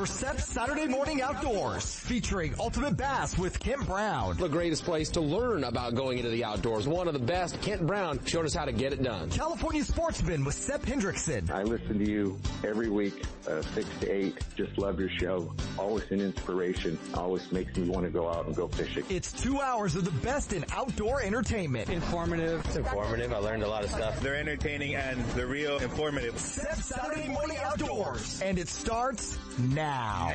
for SEP's Saturday Morning Outdoors, featuring Ultimate Bass with Kent Brown. The greatest place to learn about going into the outdoors. One of the best. Kent Brown showed us how to get it done. California Sportsman with Sep Hendrickson. I listen to you every week, uh, 6 to 8. Just love your show. Always an inspiration. Always makes me want to go out and go fishing. It's two hours of the best in outdoor entertainment. Informative. It's informative. I learned a lot of stuff. They're entertaining and they're real informative. Sep Saturday Morning Outdoors. And it starts now. Now.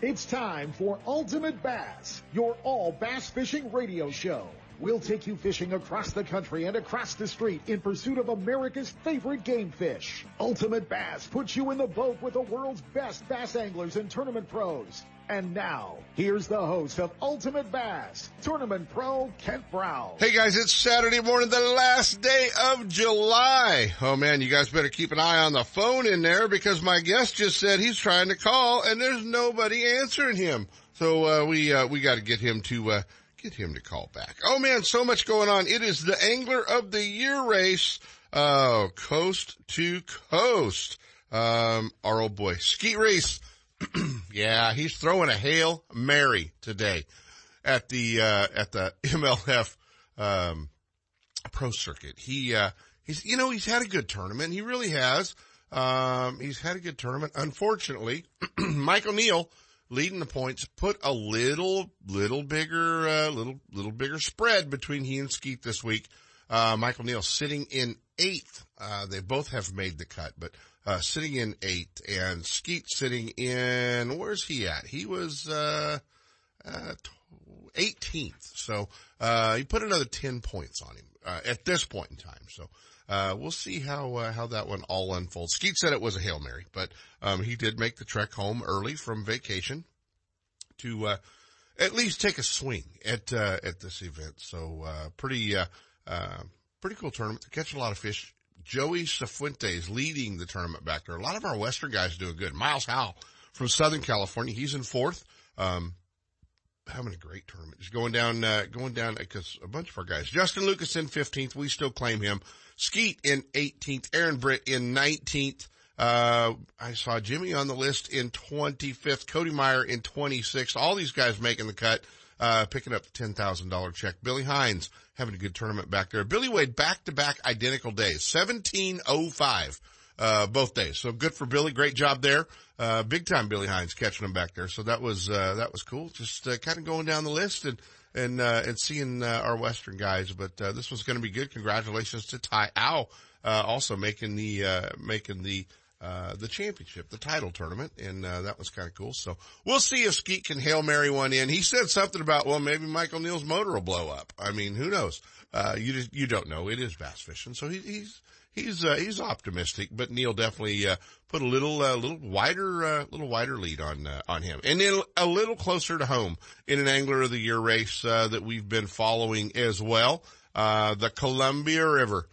It's time for Ultimate Bass, your all bass fishing radio show. We'll take you fishing across the country and across the street in pursuit of America's favorite game fish. Ultimate Bass puts you in the boat with the world's best bass anglers and tournament pros. And now, here's the host of Ultimate Bass, Tournament Pro Kent Brown. Hey guys, it's Saturday morning, the last day of July. Oh man, you guys better keep an eye on the phone in there because my guest just said he's trying to call and there's nobody answering him. So, uh, we, uh, we gotta get him to, uh, get him to call back. Oh man, so much going on. It is the Angler of the Year race, uh, coast to coast. Um, our old boy, Skeet Reese. yeah, he's throwing a Hail Mary today at the, uh, at the MLF, um, pro circuit. He, uh, he's, you know, he's had a good tournament. He really has. Um, he's had a good tournament. Unfortunately, Michael Neal, leading the points, put a little, little bigger, uh, little, little bigger spread between he and Skeet this week. Uh, Michael Neal sitting in eighth. Uh, they both have made the cut, but, uh, sitting in eighth and Skeet sitting in, where's he at? He was, uh, uh, 18th. So, uh, he put another 10 points on him, uh, at this point in time. So, uh, we'll see how, uh, how that one all unfolds. Skeet said it was a Hail Mary, but, um, he did make the trek home early from vacation to, uh, at least take a swing at, uh, at this event. So, uh, pretty, uh, uh, pretty cool tournament. Catching a lot of fish. Joey Cifuentes leading the tournament back there. A lot of our Western guys doing good. Miles Howell from Southern California. He's in fourth. Um, having a great tournament. He's going down, uh, going down because a bunch of our guys, Justin Lucas in 15th. We still claim him. Skeet in 18th. Aaron Britt in 19th. Uh, I saw Jimmy on the list in 25th. Cody Meyer in 26th. All these guys making the cut. Uh, picking up the $10,000 check. Billy Hines having a good tournament back there. Billy Wade back to back identical days. 1705, uh, both days. So good for Billy. Great job there. Uh, big time Billy Hines catching them back there. So that was, uh, that was cool. Just, uh, kind of going down the list and, and, uh, and seeing, uh, our Western guys. But, uh, this was going to be good. Congratulations to Ty Ow, uh, also making the, uh, making the, uh, the championship, the title tournament, and uh, that was kind of cool. So we'll see if Skeet can hail Mary one in. He said something about, well, maybe Michael Neal's motor will blow up. I mean, who knows? Uh, you just, you don't know. It is bass fishing, so he, he's he's uh, he's optimistic. But Neal definitely uh, put a little uh, little wider uh, little wider lead on uh, on him, and then a little closer to home in an Angler of the Year race uh, that we've been following as well. Uh, the Columbia River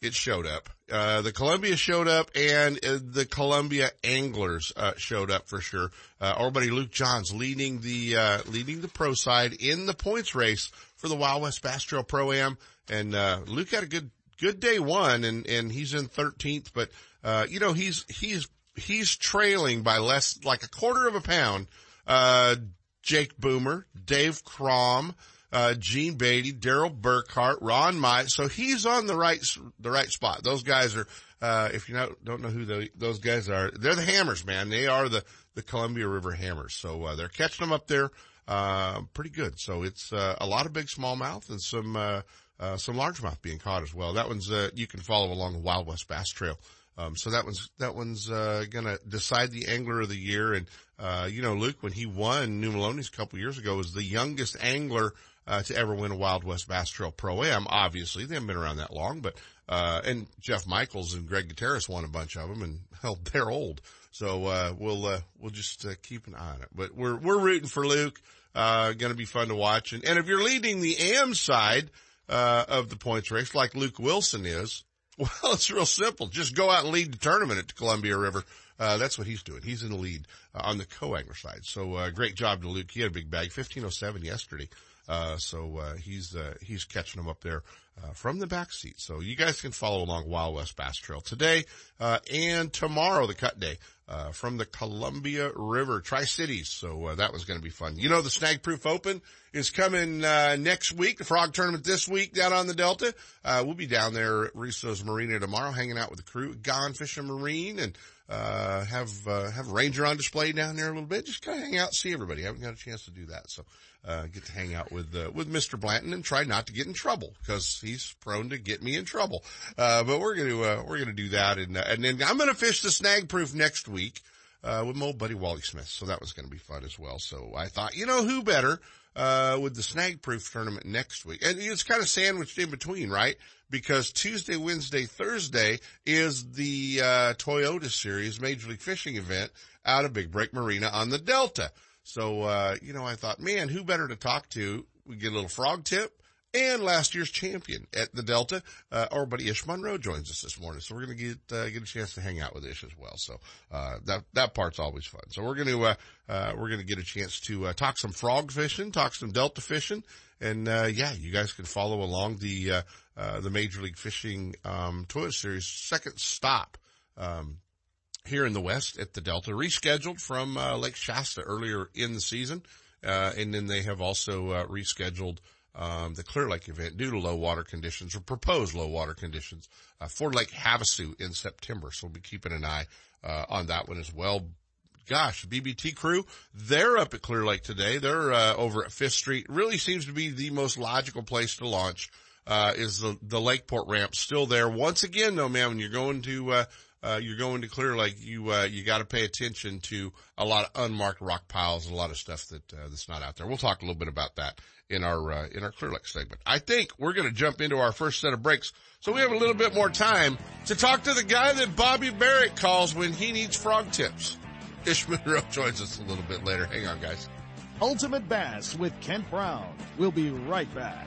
it showed up. Uh, the Columbia showed up and uh, the Columbia anglers, uh, showed up for sure. Uh, our buddy Luke Johns leading the, uh, leading the pro side in the points race for the Wild West Bass Trail Pro Am. And, uh, Luke had a good, good day one and, and he's in 13th, but, uh, you know, he's, he's, he's trailing by less, like a quarter of a pound, uh, Jake Boomer, Dave Crom, uh, Gene Beatty, Daryl Burkhart, Ron Might. So he's on the right, the right spot. Those guys are, uh, if you don't, don't know who the, those guys are, they're the hammers, man. They are the, the Columbia River hammers. So, uh, they're catching them up there, uh, pretty good. So it's, uh, a lot of big smallmouth and some, uh, uh, some largemouth being caught as well. That one's, uh, you can follow along the Wild West Bass Trail. Um, so that one's, that one's, uh, gonna decide the angler of the year. And, uh, you know, Luke, when he won New Melones a couple years ago, was the youngest angler, uh, to ever win a Wild West Bass Trail Pro Am. Obviously, they haven't been around that long, but, uh, and Jeff Michaels and Greg Gutierrez won a bunch of them and hell, they're old. So, uh, we'll, uh, we'll just, uh, keep an eye on it, but we're, we're rooting for Luke. Uh, gonna be fun to watch. And, and if you're leading the AM side, uh, of the points race like Luke Wilson is, well, it's real simple. Just go out and lead the tournament at the Columbia River. Uh, that's what he's doing. He's in the lead uh, on the co-angler side. So, uh, great job to Luke. He had a big bag, 1507 yesterday. Uh, so, uh, he's, uh, he's catching them up there, uh, from the back seat. So you guys can follow along Wild West Bass Trail today, uh, and tomorrow, the cut day, uh, from the Columbia River, Tri-Cities. So, that was going to be fun. You know, the Snag Proof Open is coming, uh, next week, the frog tournament this week down on the Delta. Uh, we'll be down there at Russo's Marina tomorrow, hanging out with the crew, Gone Fishing Marine and, uh, have, uh, have Ranger on display down there a little bit. Just kind of hang out, see everybody. I haven't got a chance to do that. So, uh, get to hang out with, uh, with Mr. Blanton and try not to get in trouble because he's prone to get me in trouble. Uh, but we're going to, uh, we're to do that. And, uh, and then I'm going to fish the snag proof next week, uh, with my old buddy Wally Smith. So that was going to be fun as well. So I thought, you know, who better, uh, with the snag proof tournament next week? And it's kind of sandwiched in between, right? Because Tuesday, Wednesday, Thursday is the, uh, Toyota series Major League Fishing event out of Big Break Marina on the Delta. So, uh, you know, I thought, man, who better to talk to? We get a little frog tip and last year's champion at the Delta. Uh, our buddy Ish Monroe joins us this morning, so we're going to get uh, get a chance to hang out with Ish as well. So uh, that that part's always fun. So we're going to uh, uh, we're going to get a chance to uh, talk some frog fishing, talk some Delta fishing, and uh, yeah, you guys can follow along the the Major League Fishing um, Toyota Series second stop. Um, here in the West at the Delta, rescheduled from uh, Lake Shasta earlier in the season, uh, and then they have also uh, rescheduled um, the Clear Lake event due to low water conditions or proposed low water conditions uh, for Lake Havasu in September. So we'll be keeping an eye uh, on that one as well. Gosh, BBT crew, they're up at Clear Lake today. They're uh, over at Fifth Street. Really seems to be the most logical place to launch. Uh, is the, the Lakeport ramp still there? Once again, though, man, when you're going to, uh, uh, you're going to Clear Lake, you, uh, you gotta pay attention to a lot of unmarked rock piles and a lot of stuff that, uh, that's not out there. We'll talk a little bit about that in our, uh, in our Clear Lake segment. I think we're gonna jump into our first set of breaks. So we have a little bit more time to talk to the guy that Bobby Barrack calls when he needs frog tips. Ish Monroe joins us a little bit later. Hang on, guys. Ultimate Bass with Kent Brown. We'll be right back.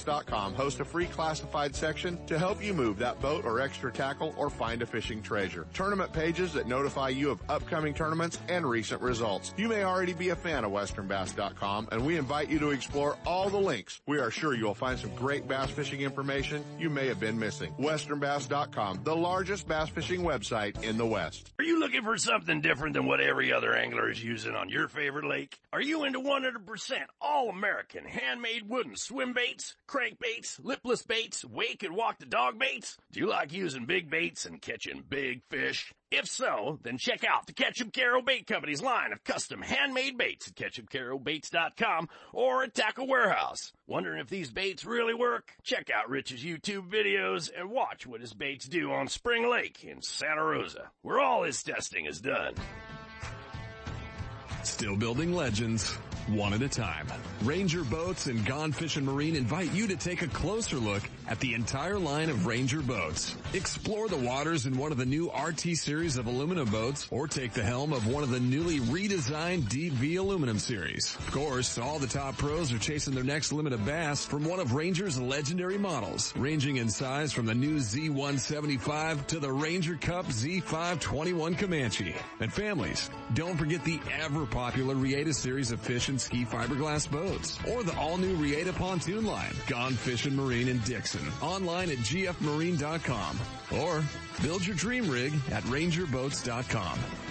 Hosts a free classified section to help you move that boat or extra tackle or find a fishing treasure. Tournament pages that notify you of upcoming tournaments and recent results. You may already be a fan of WesternBass.com and we invite you to explore all the links. We are sure you'll find some great bass fishing information you may have been missing. WesternBass.com, the largest bass fishing website in the West. Are you looking for something different than what every other angler is using on your favorite lake? Are you into 100% all American handmade wooden swim baits? Crankbaits, lipless baits, wake and walk the dog baits? Do you like using big baits and catching big fish? If so, then check out the Ketchup Caro Bait Company's line of custom handmade baits at ketchupcarobaits.com or at Tackle Warehouse. Wondering if these baits really work? Check out Rich's YouTube videos and watch what his baits do on Spring Lake in Santa Rosa, where all his testing is done. Still building legends, one at a time. Ranger Boats and Gone Fishing Marine invite you to take a closer look at the entire line of Ranger boats. Explore the waters in one of the new RT series of aluminum boats or take the helm of one of the newly redesigned Deep V aluminum series. Of course, all the top pros are chasing their next limit of bass from one of Ranger's legendary models, ranging in size from the new Z175 to the Ranger Cup Z521 Comanche. And families, don't forget the ever popular Reata series of fish and ski fiberglass boats or the all new Reata pontoon line, Gone Fishing Marine in Dixon. Online at gfmarine.com or build your dream rig at rangerboats.com.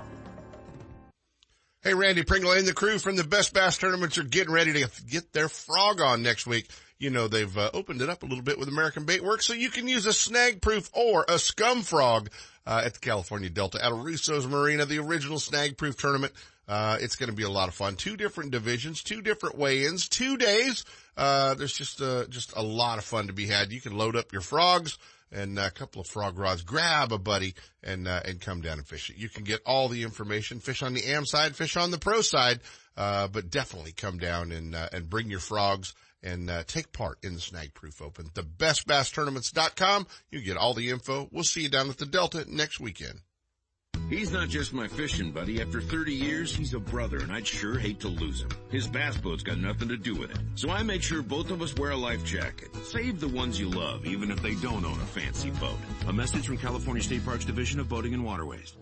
Hey, Randy Pringle and the crew from the Best Bass Tournaments are getting ready to get their frog on next week. You know, they've uh, opened it up a little bit with American Bait Works, so you can use a snag proof or a scum frog uh, at the California Delta at Russo's Marina, the original snag proof tournament. Uh, it's going to be a lot of fun. Two different divisions, two different weigh-ins, two days. Uh, there's just, uh, just a lot of fun to be had. You can load up your frogs and a couple of frog rods, grab a buddy and, uh, and come down and fish it. You can get all the information, fish on the am side, fish on the pro side, uh, but definitely come down and, uh, and bring your frogs and, uh, take part in the Snag Proof Open. The bestbasstournaments.com. You get all the info. We'll see you down at the Delta next weekend. He's not just my fishing buddy. After 30 years, he's a brother, and I'd sure hate to lose him. His bass boat's got nothing to do with it. So I make sure both of us wear a life jacket. Save the ones you love, even if they don't own a fancy boat. A message from California State Parks Division of Boating and Waterways.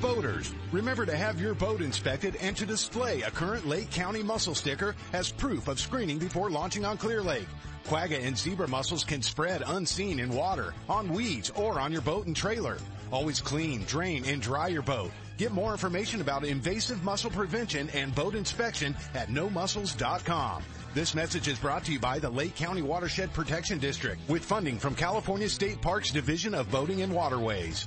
Boaters, remember to have your boat inspected and to display a current Lake County mussel sticker as proof of screening before launching on Clear Lake. Quagga and zebra mussels can spread unseen in water, on weeds, or on your boat and trailer. Always clean, drain, and dry your boat. Get more information about invasive mussel prevention and boat inspection at nomussels.com. This message is brought to you by the Lake County Watershed Protection District with funding from California State Parks Division of Boating and Waterways.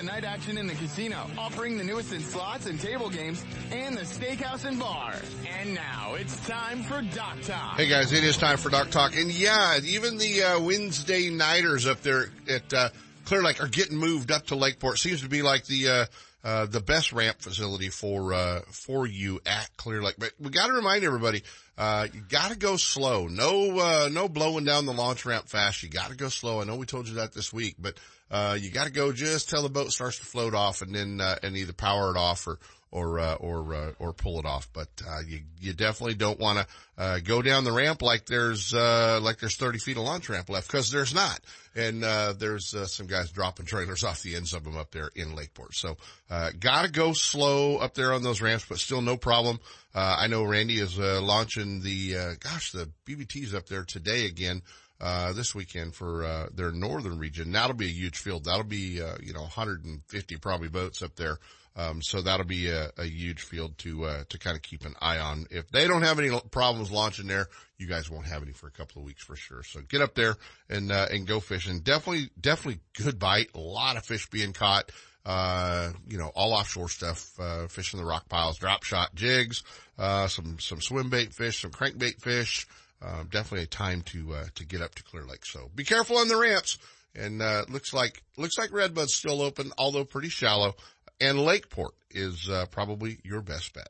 night action in the casino, offering the newest in slots and table games, and the steakhouse and bar. And now it's time for Dock Talk. Hey guys, it is time for Dock Talk, and yeah, even the uh, Wednesday nighters up there at uh, Clear Lake are getting moved up to Lakeport. Seems to be like the uh, uh, the best ramp facility for uh, for you at Clear Lake. But we got to remind everybody, uh, you got to go slow. No uh, no blowing down the launch ramp fast. You got to go slow. I know we told you that this week, but uh, you got to go just till the boat starts to float off, and then uh, and either power it off or or uh, or uh, or pull it off. But uh, you you definitely don't want to uh, go down the ramp like there's uh, like there's 30 feet of launch ramp left because there's not. And uh, there's uh, some guys dropping trailers off the ends of them up there in Lakeport. So uh, got to go slow up there on those ramps, but still no problem. Uh, I know Randy is uh, launching the uh, gosh the BBTs up there today again. Uh, this weekend for, uh, their northern region. That'll be a huge field. That'll be, uh, you know, 150 probably boats up there. Um, so that'll be a, a huge field to, uh, to kind of keep an eye on. If they don't have any problems launching there, you guys won't have any for a couple of weeks for sure. So get up there and, uh, and go fishing. Definitely, definitely good bite. A lot of fish being caught. uh, you know, all offshore stuff, uh, fishing the rock piles, drop shot jigs, uh, some, some swim bait fish, some crankbait fish. Uh, definitely a time to, uh, to get up to Clear Lake. So be careful on the ramps. And, uh, looks like, looks like Redbud's still open, although pretty shallow. And Lakeport is, uh, probably your best bet.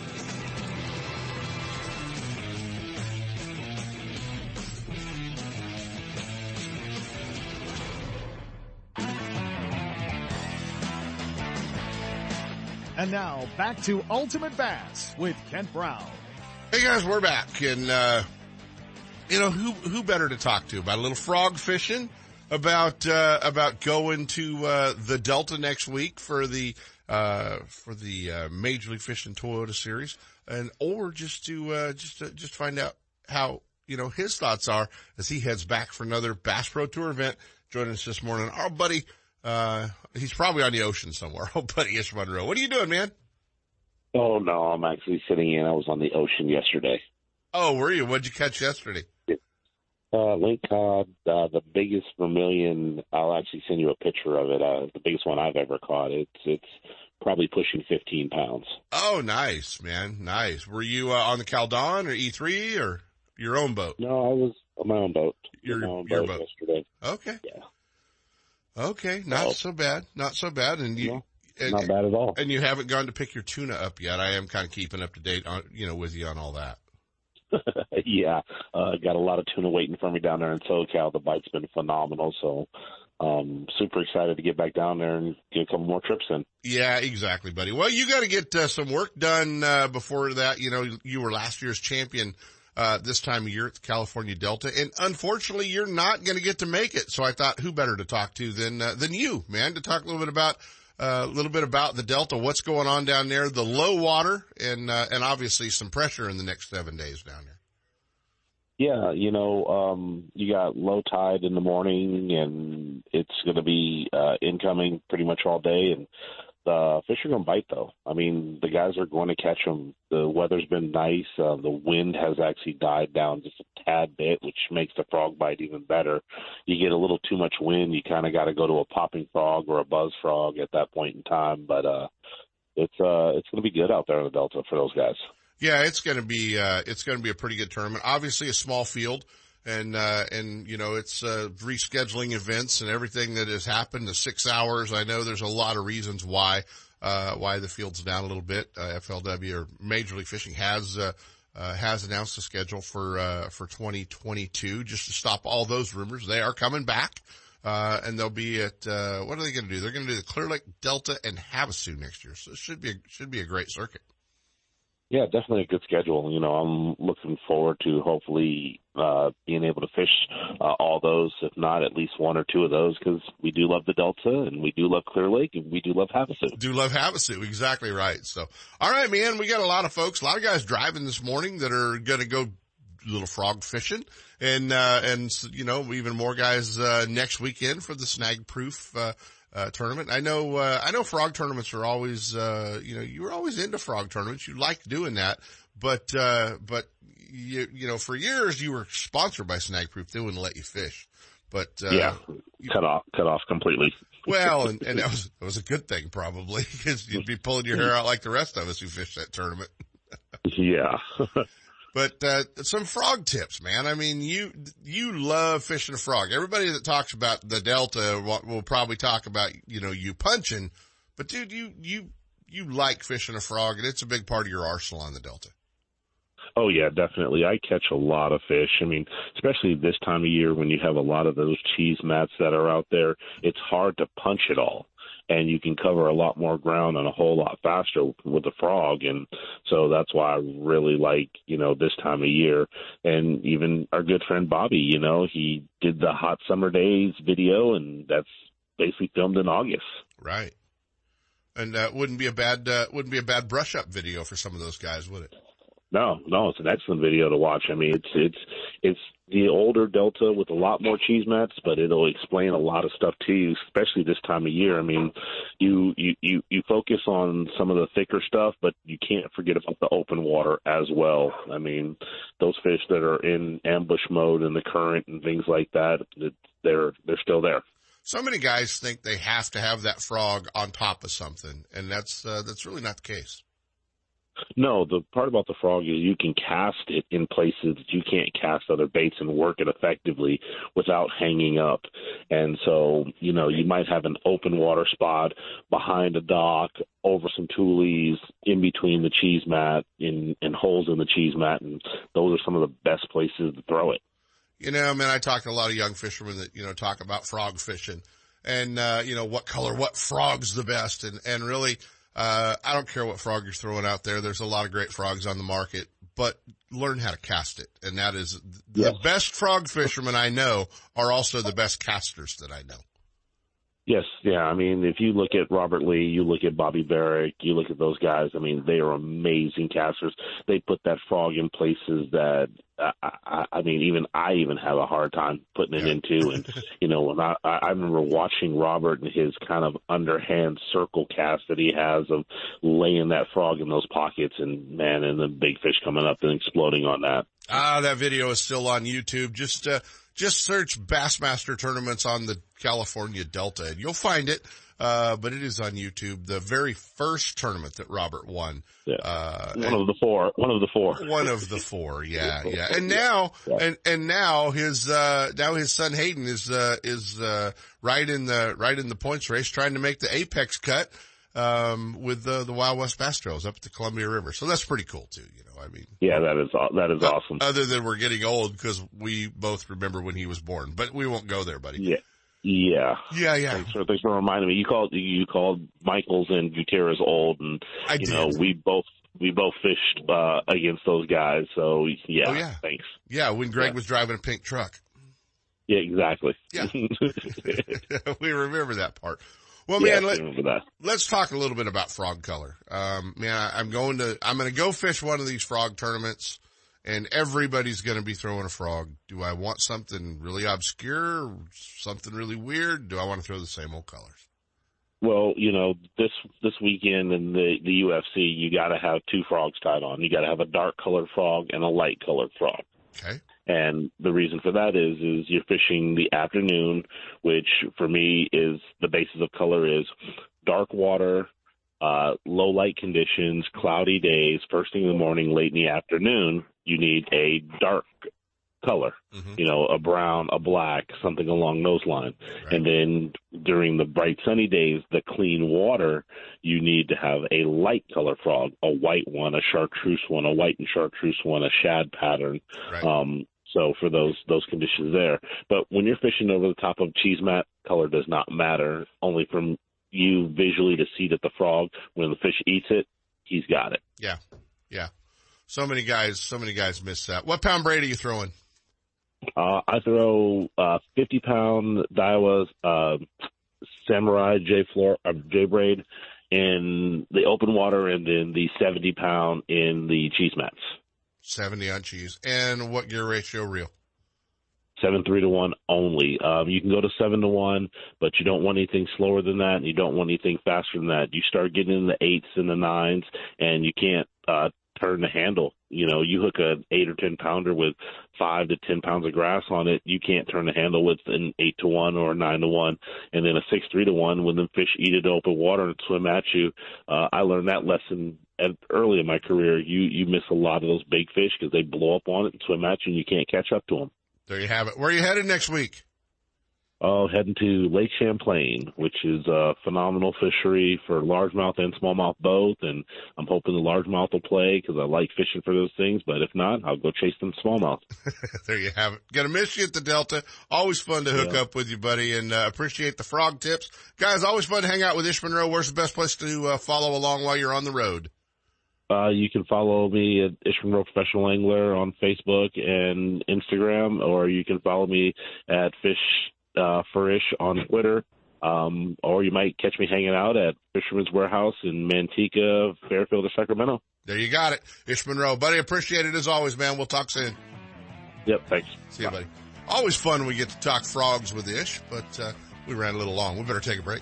And now back to Ultimate Bass with Kent Brown. Hey guys, we're back and, uh, you know, who, who better to talk to about a little frog fishing, about, uh, about going to, uh, the Delta next week for the, uh, for the, uh, Major League Fishing Toyota Series and, or just to, uh, just to, just find out how, you know, his thoughts are as he heads back for another Bass Pro Tour event. Joining us this morning, our buddy, uh, he's probably on the ocean somewhere. Oh, buddy Ish Monroe. What are you doing, man? Oh no, I'm actually sitting in. I was on the ocean yesterday. Oh, were you? What'd you catch yesterday? Uh, lingcod, uh, the biggest vermilion. I'll actually send you a picture of it. Uh, the biggest one I've ever caught. It's it's probably pushing 15 pounds. Oh, nice, man, nice. Were you uh, on the Caldon or E3 or your own boat? No, I was on my own boat. Your, own your boat, boat. yesterday. Okay. Yeah. Okay, not Well- so bad, not so bad. And you, No, and, not bad at all. And you haven't gone to pick your tuna up yet. I am kind of keeping up to date on, you know, with you on all that. yeah, uh, got a lot of tuna waiting for me down there in SoCal. The bite's been phenomenal, so um, super excited to get back down there and get a couple more trips in. Yeah, exactly, buddy. Well, you got to get uh, some work done uh, before that. You know, you were last year's champion uh, this time of year at the California Delta, and unfortunately, you're not going to get to make it. So I thought, who better to talk to than uh, than you, man, to talk a little bit about uh, a little bit about the Delta, what's going on down there, the low water, and uh, and obviously some pressure in the next seven days down there. Yeah, you know, um, you got low tide in the morning, and it's going to be uh, incoming pretty much all day, and the fish are going to bite. Though, I mean, the guys are going to catch them. The weather's been nice. Uh, the wind has actually died down just a tad bit, which makes the frog bite even better. You get a little too much wind, you kind of got to go to a popping frog or a buzz frog at that point in time. But uh, it's uh, it's going to be good out there in the Delta for those guys. Yeah, it's going to be uh, it's going to be a pretty good tournament. Obviously, a small field, and uh, and you know it's uh, rescheduling events and everything that has happened to six hours. I know there's a lot of reasons why uh, why the field's down a little bit. Uh, FLW or Major League Fishing has uh, uh, has announced a schedule for uh, for 2022 just to stop all those rumors. They are coming back. Uh, and they'll be at, uh, what are they going to do? They're going to do the Clear Lake Delta and Havasu next year. So it should be, a, should be a great circuit. Yeah, definitely a good schedule. You know, I'm looking forward to hopefully uh, being able to fish uh, all those, if not at least one or two of those, because we do love the Delta and we do love Clear Lake and we do love Havasu. Do love Havasu. Exactly right. So, all right, man, we got a lot of folks, a lot of guys driving this morning that are going to go little frog fishing and, uh, and, you know, even more guys, uh, next weekend for the snag proof, uh, uh, tournament. I know, uh, I know frog tournaments are always, uh, you know, you were always into frog tournaments. You liked doing that, but, uh, but you, you know, for years you were sponsored by Snag Proof. They wouldn't let you fish, but, uh, yeah, cut off, cut off completely. well, and, and that was, that was a good thing probably because you'd be pulling your hair out like the rest of us who fished that tournament. yeah. But uh, some frog tips, man. I mean, you you love fishing a frog. Everybody that talks about the delta will, will probably talk about you know you punching, but dude, you you you like fishing a frog, and it's a big part of your arsenal on the delta. Oh yeah, definitely. I catch a lot of fish. I mean, especially this time of year when you have a lot of those cheese mats that are out there, it's hard to punch it all. And you can cover a lot more ground and a whole lot faster with the frog. And so that's why I really like, you know, this time of year. And even our good friend Bobby, you know, he did the hot summer days video and that's basically filmed in August. Right. And uh, wouldn't be a bad uh, wouldn't be a bad brush up video for some of those guys, would it? No, no, it's an excellent video to watch. I mean, it's it's it's the older Delta with a lot more cheese mats, but it'll explain a lot of stuff to you, especially this time of year. I mean, you you you, you focus on some of the thicker stuff, but you can't forget about the open water as well. I mean, those fish that are in ambush mode in the current and things like that, they're they're still there. So many guys think they have to have that frog on top of something, and that's uh, that's really not the case. No, the part about the frog is you can cast it in places that you can't cast other baits and work it effectively without hanging up. And so, you know, you might have an open water spot behind a dock, over some tules, in between the cheese mat, in, in holes in the cheese mat, and those are some of the best places to throw it. You know, man, I talk to a lot of young fishermen that, you know, talk about frog fishing and, uh, you know, what color, what frog's the best. And, and really, uh, I don't care what frog you're throwing out there. There's a lot of great frogs on the market, but learn how to cast it. And that is the best frog fishermen I know are also the best casters that I know. Yes, yeah. I mean, if you look at Robert Lee, you look at Bobby Barrack, you look at those guys. I mean, they are amazing casters. They put that frog in places that I, I, I mean, even I even have a hard time putting it into. And you know, when I I remember watching Robert and his kind of underhand circle cast that he has of laying that frog in those pockets, and man, and the big fish coming up and exploding on that. Ah, that video is still on YouTube. Just uh, just search Bassmaster tournaments on the California Delta and you'll find it. Uh, but it is on YouTube. The very first tournament that Robert won. Yeah. Uh, one of the four. One of the four. One of the four. Yeah, yeah. And now, yeah. and and now his uh, now his son Hayden is uh, is uh, right in the right in the points race, trying to make the apex cut um, with the the Wild West Bass Trails up at the Columbia River. So that's pretty cool too. You know, I mean, yeah, that is that is awesome. Other than we're getting old because we both remember when he was born, but we won't go there, buddy. Yeah. Yeah. Yeah, yeah. Thanks for, thanks for reminding me. You called you called Michaels and Gutierrez old, and I you did. know we both we both fished uh, against those guys. So yeah, oh, yeah. thanks. Yeah, when Greg yeah. was driving a pink truck. Yeah, exactly. Yeah, we remember that part. Well, man, let, us talk a little bit about frog color. Um, man, I, I'm going to I'm going to go fish one of these frog tournaments and everybody's going to be throwing a frog. Do I want something really obscure, something really weird? Do I want to throw the same old colors? Well, you know, this this weekend in the the UFC, you got to have two frogs tied on. You got to have a dark colored frog and a light colored frog. Okay. And the reason for that is is you're fishing the afternoon, which for me is the basis of color is dark water, uh, low light conditions, cloudy days, first thing in the morning, late in the afternoon, you need a dark color, mm-hmm. you know, a brown, a black, something along those lines. Right. And then during the bright sunny days, the clean water, you need to have a light color frog, a white one, a chartreuse one, a white and chartreuse one, a shad pattern. Right. Um, so for those those conditions there, but when you're fishing over the top of cheese mat, color does not matter. Only from you visually to see that the frog, when the fish eats it, he's got it. Yeah, yeah. So many guys, so many guys miss that. What pound braid are you throwing? Uh, I throw uh, 50 pound Daiwa uh, Samurai J floor uh, J braid in the open water, and then the 70 pound in the cheese mats. 70 on cheese, and what gear ratio reel? seven three to one only. Um, you can go to seven to one, but you don't want anything slower than that, and you don't want anything faster than that. You start getting in the eights and the nines, and you can't uh, turn the handle. You know, you hook an eight or ten pounder with five to ten pounds of grass on it, you can't turn the handle with an eight to one or a nine to one, and then a six three to one when the fish eat it open water and swim at you. Uh, I learned that lesson at, early in my career. You you miss a lot of those big fish because they blow up on it and swim at you, and you can't catch up to them. There you have it. Where are you headed next week? Oh, heading to Lake Champlain, which is a phenomenal fishery for largemouth and smallmouth both. And I'm hoping the largemouth will play because I like fishing for those things. But if not, I'll go chase them smallmouth. there you have it. Gonna miss you at the Delta. Always fun to hook yeah. up with you, buddy, and uh, appreciate the frog tips. Guys, always fun to hang out with Ish Monroe. Where's the best place to uh, follow along while you're on the road? Uh, you can follow me at Ish Monroe Professional Angler on Facebook and Instagram, or you can follow me at Fish uh, for Ish on Twitter. Um, or you might catch me hanging out at Fisherman's Warehouse in Manteca, Fairfield, or Sacramento. There you got it. Ish Monroe. Buddy, appreciate it as always, man. We'll talk soon. Yep, thanks. See you, buddy. Always fun when we get to talk frogs with Ish, but uh, we ran a little long. We better take a break.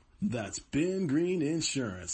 That's Ben Green Insurance,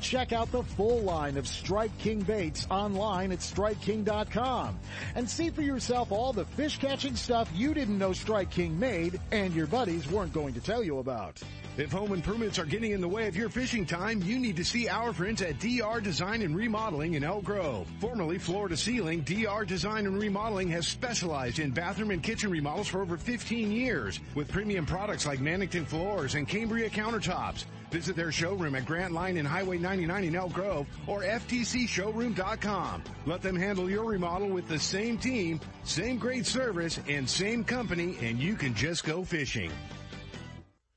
Check out the full line of Strike King baits online at StrikeKing.com and see for yourself all the fish catching stuff you didn't know Strike King made and your buddies weren't going to tell you about. If home improvements are getting in the way of your fishing time, you need to see our friends at DR Design and Remodeling in Elk Grove. Formerly Floor to Ceiling, DR Design and Remodeling has specialized in bathroom and kitchen remodels for over 15 years with premium products like Mannington floors and Cambria countertops. Visit their showroom at Grant Line and Highway 99 in Elk Grove or FTCshowroom.com. Let them handle your remodel with the same team, same great service, and same company, and you can just go fishing.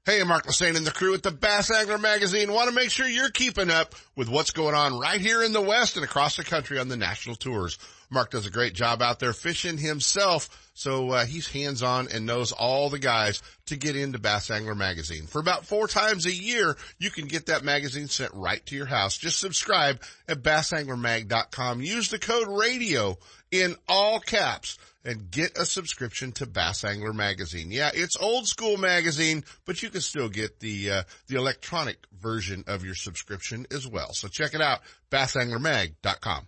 Hey, Mark Lassagne and the crew at the Bass Angler Magazine want to make sure you're keeping up with what's going on right here in the West and across the country on the national tours. Mark does a great job out there fishing himself, so uh, he's hands-on and knows all the guys to get into Bass Angler Magazine. For about four times a year, you can get that magazine sent right to your house. Just subscribe at bassanglermag.com. Use the code RADIO in all caps and get a subscription to Bass Angler Magazine. Yeah, it's old school magazine, but you can still get the uh, the electronic version of your subscription as well. So check it out, bassanglermag.com.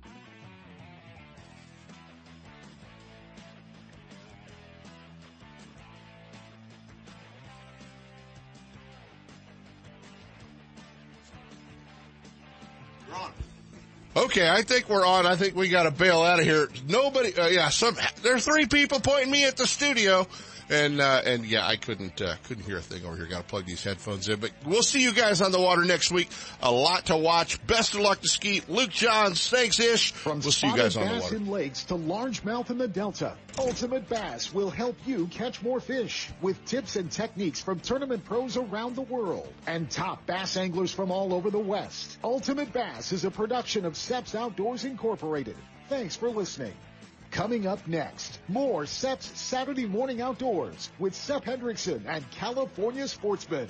Okay, I think we're on. I think we got to bail out of here. Nobody, uh, yeah, some, there are three people pointing me at the studio. And, uh, and yeah, I couldn't, uh, couldn't hear a thing over here. Got to plug these headphones in, but we'll see you guys on the water next week. A lot to watch. Best of luck to Skeet. Luke Johns, thanks Ish. From we'll see you guys on the water. in lakes to largemouth in the Delta, Ultimate Bass will help you catch more fish with tips and techniques from tournament pros around the world and top bass anglers from all over the West. Ultimate Bass is a production of Seps Outdoors Incorporated. Thanks for listening. Coming up next, more Seps Saturday Morning Outdoors with Sep Hendrickson and California Sportsman.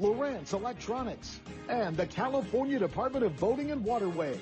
Lowrance Electronics, and the California Department of Boating and Waterways.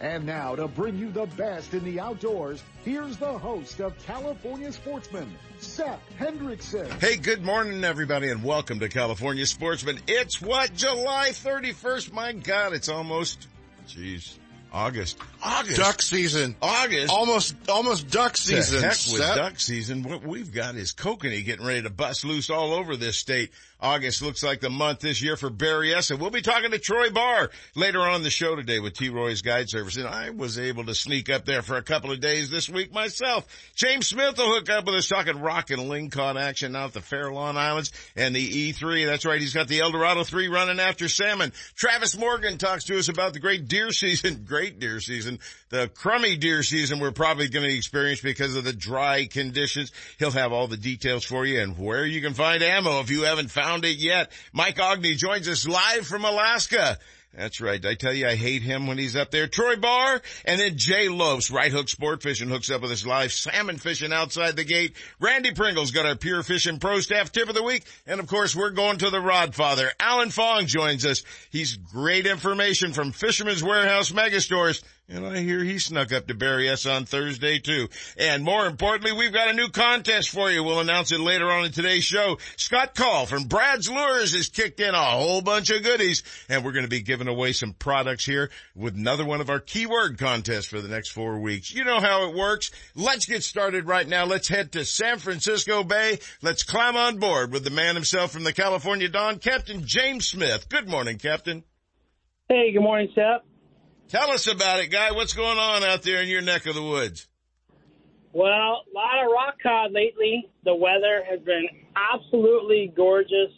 And now to bring you the best in the outdoors, here's the host of California Sportsman, Sep Hendrickson. Hey, good morning everybody and welcome to California Sportsman. It's what, July 31st? My God, it's almost, jeez, August. August. Duck season. August. Almost, almost duck season. The heck with Seth. duck season. What we've got is kokanee getting ready to bust loose all over this state. August looks like the month this year for Berryessa. And we'll be talking to Troy Barr later on the show today with T. Roy's Guide Service. And I was able to sneak up there for a couple of days this week myself. James Smith will hook up with us talking rock and lingcod action out at the Farallon Islands and the E3. That's right. He's got the Eldorado 3 running after salmon. Travis Morgan talks to us about the great deer season, great deer season, the crummy deer season we're probably going to experience because of the dry conditions. He'll have all the details for you and where you can find ammo if you haven't found it yet. Mike Ogney joins us live from Alaska. That's right. I tell you, I hate him when he's up there. Troy Barr and then Jay Lopes, Right Hook Sport Fishing hooks up with us live. Salmon fishing outside the gate. Randy Pringle's got our Pure Fishing Pro Staff tip of the week. And of course, we're going to the Rod Father. Alan Fong joins us. He's great information from Fisherman's Warehouse Megastores. And I hear he snuck up to Berryessa on Thursday too. And more importantly, we've got a new contest for you. We'll announce it later on in today's show. Scott Call from Brad's Lures has kicked in a whole bunch of goodies and we're going to be giving away some products here with another one of our keyword contests for the next four weeks. You know how it works. Let's get started right now. Let's head to San Francisco Bay. Let's climb on board with the man himself from the California Dawn, Captain James Smith. Good morning, Captain. Hey, good morning, Sep. Tell us about it, guy. What's going on out there in your neck of the woods? Well, a lot of rock cod lately. The weather has been absolutely gorgeous.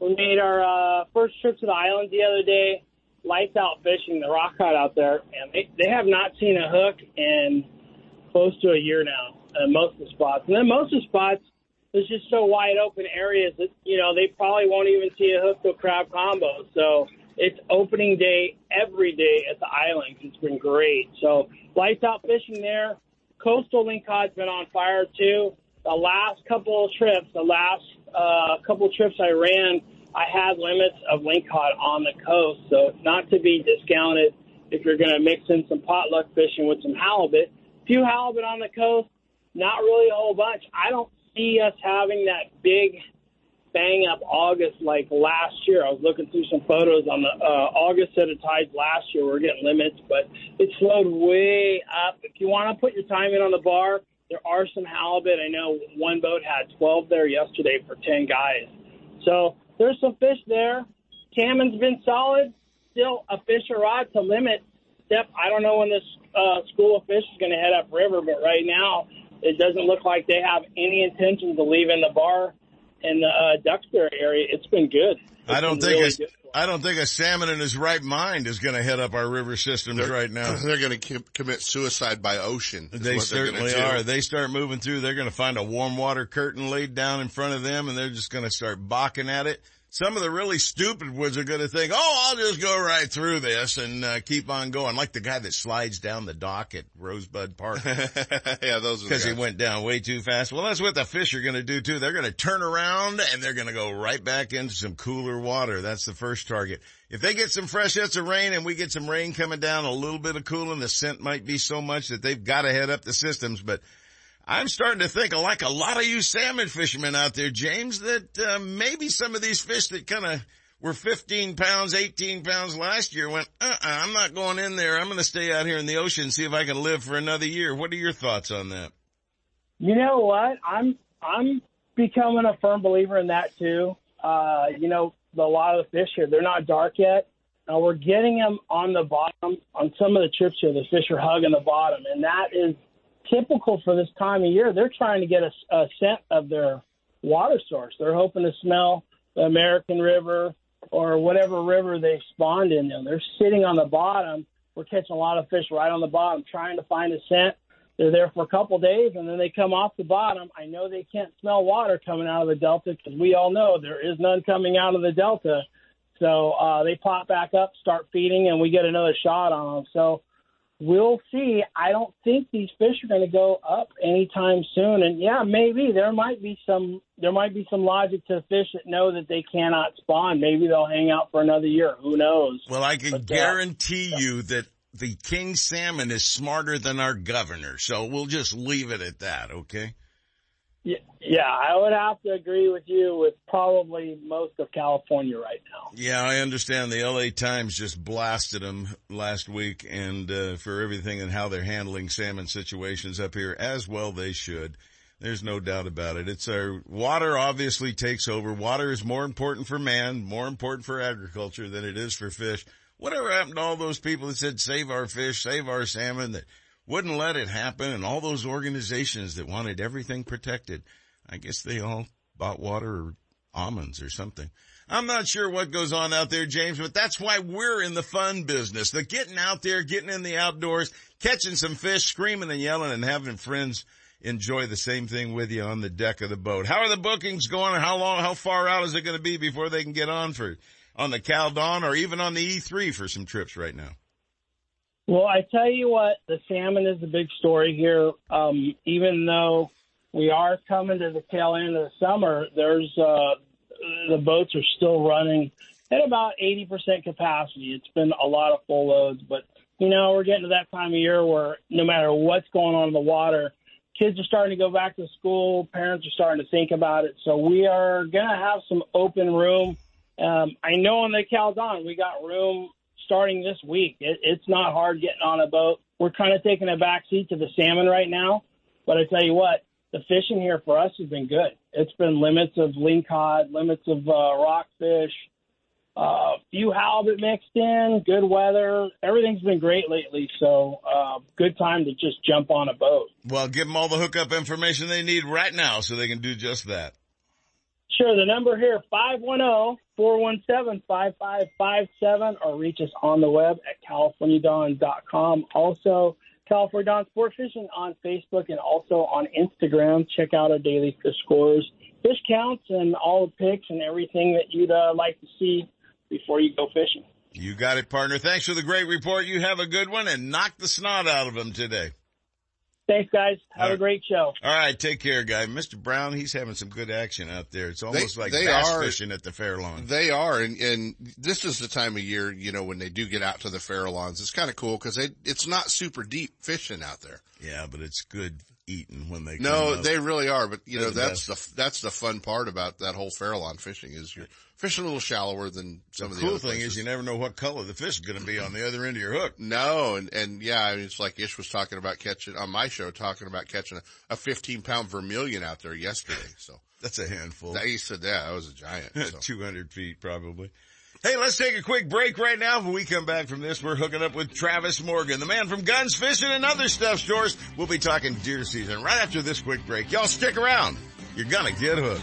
We made our uh, first trip to the island the other day. Lights out fishing the rock cod out there, and they, they have not seen a hook in close to a year now. In most of the spots, and then most of the spots, there's just so wide open areas that you know they probably won't even see a hook to crab combo. So it's opening day every day at the island. It's been great. So lights out fishing there. Coastal lingcod's been on fire too. The last couple of trips, the last uh, couple of trips I ran, I had limits of lingcod on the coast. So not to be discounted if you're going to mix in some potluck fishing with some halibut. Few halibut on the coast, not really a whole bunch. I don't see us having that big bang up August like last year. I was looking through some photos on the uh, August set of tides last year. We are getting limits, but it slowed way up. If you want to put your time in on the bar, there are some halibut. I know one boat had 12 there yesterday for 10 guys. So there's some fish there. Salmon's been solid. Still a fish or rod to limit. Sep. I don't know when this uh, school of fish is going to head up river, but right now it doesn't look like they have any intentions of leaving the bar in the uh, Duxbury area. It's been good. It's I don't think really a, good. I don't think a salmon in his right mind is going to head up our river systems They're- right now. They're going to commit suicide by ocean. They what they're gonna certainly are. They start moving through. They're going to find a warm water curtain laid down in front of them, and they're just going to start balking at it. Some of the really stupid ones are going to think, oh, I'll just go right through this and uh, keep on going. Like the guy that slides down the dock at Rosebud Park. yeah, those Because he went down way too fast. Well, that's what the fish are going to do too. They're going to turn around and they're going to go right back into some cooler water. That's the first target. If they get some fresh hits of rain and we get some rain coming down, a little bit of cooling, the scent might be so much that they've got to head up the systems. But I'm starting to think, like a lot of you salmon fishermen out there, James, that uh, maybe some of these fish that kind of were 15 pounds, 18 pounds last year went, uh-uh, I'm not going in there. I'm going to stay out here in the ocean and see if I can live for another year. What are your thoughts on that? You know what? I'm I'm becoming a firm believer in that too. Uh, you know, a lot of the fish here, they're not dark yet. Uh, we're getting them on the bottom. On some of the trips here, the fish are hugging the bottom, and that is typical for this time of year. They're trying to get a, a scent of their water source. They're hoping to smell the American River or whatever river they spawned in. Them. They're sitting on the bottom. We're catching a lot of fish right on the bottom, trying to find a scent. They're there for a couple days, and then they come off the bottom. I know they can't smell water coming out of the delta because we all know there is none coming out of the delta. So uh, they pop back up, start feeding, and we get another shot on them. So we'll see. I don't think these fish are going to go up anytime soon. And yeah, maybe there might be some there might be some logic to fish that know that they cannot spawn. Maybe they'll hang out for another year. Who knows? Well, I can But, uh, guarantee you that the king salmon is smarter than our governor. So we'll just leave it at that, okay? Yeah, I would have to agree with you with probably most of California right now. Yeah, I understand the LA Times just blasted them last week and, uh, for everything and how they're handling salmon situations up here as well they should. There's no doubt about it. It's our water obviously takes over. Water is more important for man, more important for agriculture than it is for fish. Whatever happened to all those people that said save our fish, save our salmon that wouldn't let it happen and all those organizations that wanted everything protected? I guess they all bought water or almonds or something. I'm not sure what goes on out there, James, but that's why we're in the fun business. The getting out there, getting in the outdoors, catching some fish, screaming and yelling and having friends enjoy the same thing with you on the deck of the boat. How are the bookings going and how long, how far out is it going to be before they can get on for, on the Cal Dawn or even on the E3 for some trips right now? Well, I tell you what, the salmon is the big story here. Um, even though we are coming to the tail end of the summer, there's uh, the boats are still running at about 80% capacity. It's been a lot of full loads, but you know we're getting to that time of year where no matter what's going on in the water, kids are starting to go back to school. Parents are starting to think about it. So we are going to have some open room. Um, I know on the Cal Dawn we got room starting this week. It, it's not hard getting on a boat. We're kind of taking a back seat to the salmon right now, but I tell you what, the fishing here for us has been good. It's been limits of lingcod, limits of uh, rockfish, a uh, few halibut mixed in, good weather. Everything's been great lately, so uh, good time to just jump on a boat. Well, give them all the hookup information they need right now so they can do just that. Sure, the number here, 510-417-5557, or reach us on the web at californiadawn.com. Also, California Dawn Sport Fishing on Facebook and also on Instagram. Check out our daily fish scores, fish counts, and all the pics and everything that you'd uh, like to see before you go fishing. You got it, partner. Thanks for the great report. You have a good one and knock the snot out of them today. Thanks, guys. Have a great show. All right, take care, guy. Mr. Brown, he's having some good action out there. It's almost They- like they bass are- fishing at the fair lawn. They are, and, and this is the time of year, you know, when they do get out to the Farallons. It's kind of cool because it's not super deep fishing out there. Yeah, but it's good eating when they No, come up. they really are. But you They're know, the that's the that's the fun part about that whole Farallon fishing is you're fishing a little shallower than some the of the cool other thing places. is you never know what color the fish is going to be on the other end of your hook. No, and and yeah, I mean, it's like Ish was talking about catching on my show, talking about catching a, a 15 pound vermilion out there yesterday. So That's a handful. he said that that was a giant. So. 200 feet probably. Hey, let's take a quick break right now. When we come back from this, we're hooking up with Travis Morgan, the man from Guns Fishing and Other Stuff Stores. We'll be talking deer season right after this quick break. Y'all stick around. You're gonna get hooked.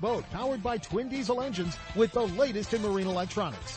boat powered by twin diesel engines with the latest in marine electronics.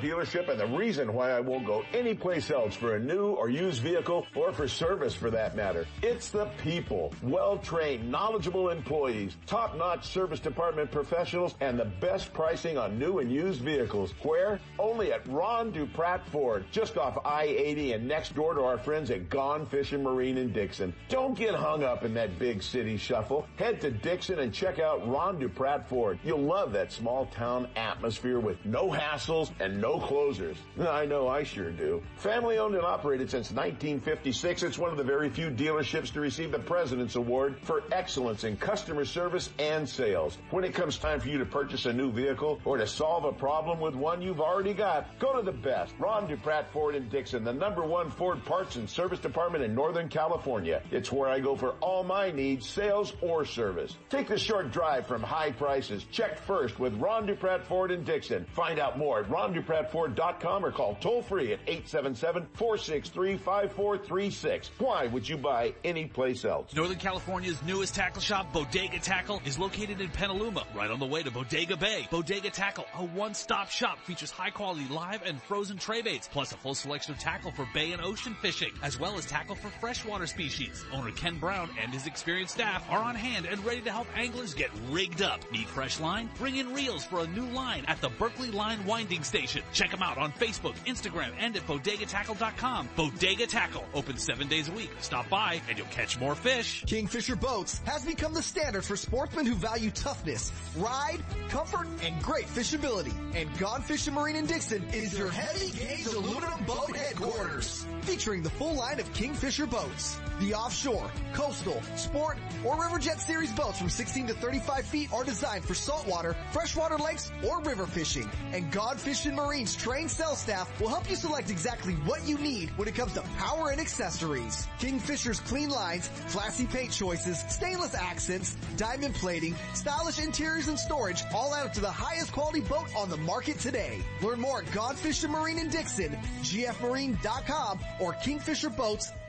dealership and the reason why I won't go anyplace else for a new or used vehicle or for service for that matter. It's the people. Well-trained, knowledgeable employees, top-notch service department professionals, and the best pricing on new and used vehicles. Where? Only at Ron Duprat Ford, just off I-80 and next door to our friends at Gone Fishing Marine in Dixon. Don't get hung up in that big city shuffle. Head to Dixon and check out Ron Duprat Ford. You'll love that small town atmosphere with no hassles and no closers. I know I sure do. Family owned and operated since 1956, it's one of the very few dealerships to receive the President's Award for excellence in customer service and sales. When it comes time for you to purchase a new vehicle or to solve a problem with one you've already got, go to the best. Ron Duprat Ford in Dixon, the number one Ford parts and service department in Northern California. It's where I go for all my needs, sales or service. Take the short drive from high prices. Check first with Ron Duprat Ford in Dixon. Find out more at rondupratford.com or call toll free at 877-463-5436. Why would you buy any place else? Northern California's newest tackle shop, Bodega Tackle, is located in Petaluma, right on the way to Bodega Bay. Bodega Tackle, a one-stop shop, features high-quality live and frozen tray baits, plus a full selection of tackle for bay and ocean fishing, as well as tackle for freshwater species. Owner Ken Brown and his experienced staff are on hand and ready to help anglers get rigged up. Need fresh line? Bring in reels for a new line at the Berkley Line Winding Station. Check them out on Facebook, Instagram, and at bodegatackle.com. Bodega Tackle, open seven days a week. Stop by and you'll catch more fish. Kingfisher Boats has become the standard for sportsmen who value toughness, ride, comfort, and great fishability. And Gone Fishing Marine in Dixon is your heavy gauge aluminum boat headquarters. Featuring the full line of Kingfisher boats. The offshore, coastal, sport, or Riverjet series boats from 16 to 35 feet are designed for saltwater, freshwater lakes, or river fishing. And Gone Fishing Marine's trained sales staff will help you select exactly what you need when it comes to power and accessories. Kingfisher's clean lines, classy paint choices, stainless accents, diamond plating, stylish interiors and storage all add up to the highest quality boat on the market today. Learn more at Gone Fishing Marine in Dixon, gfmarine.com or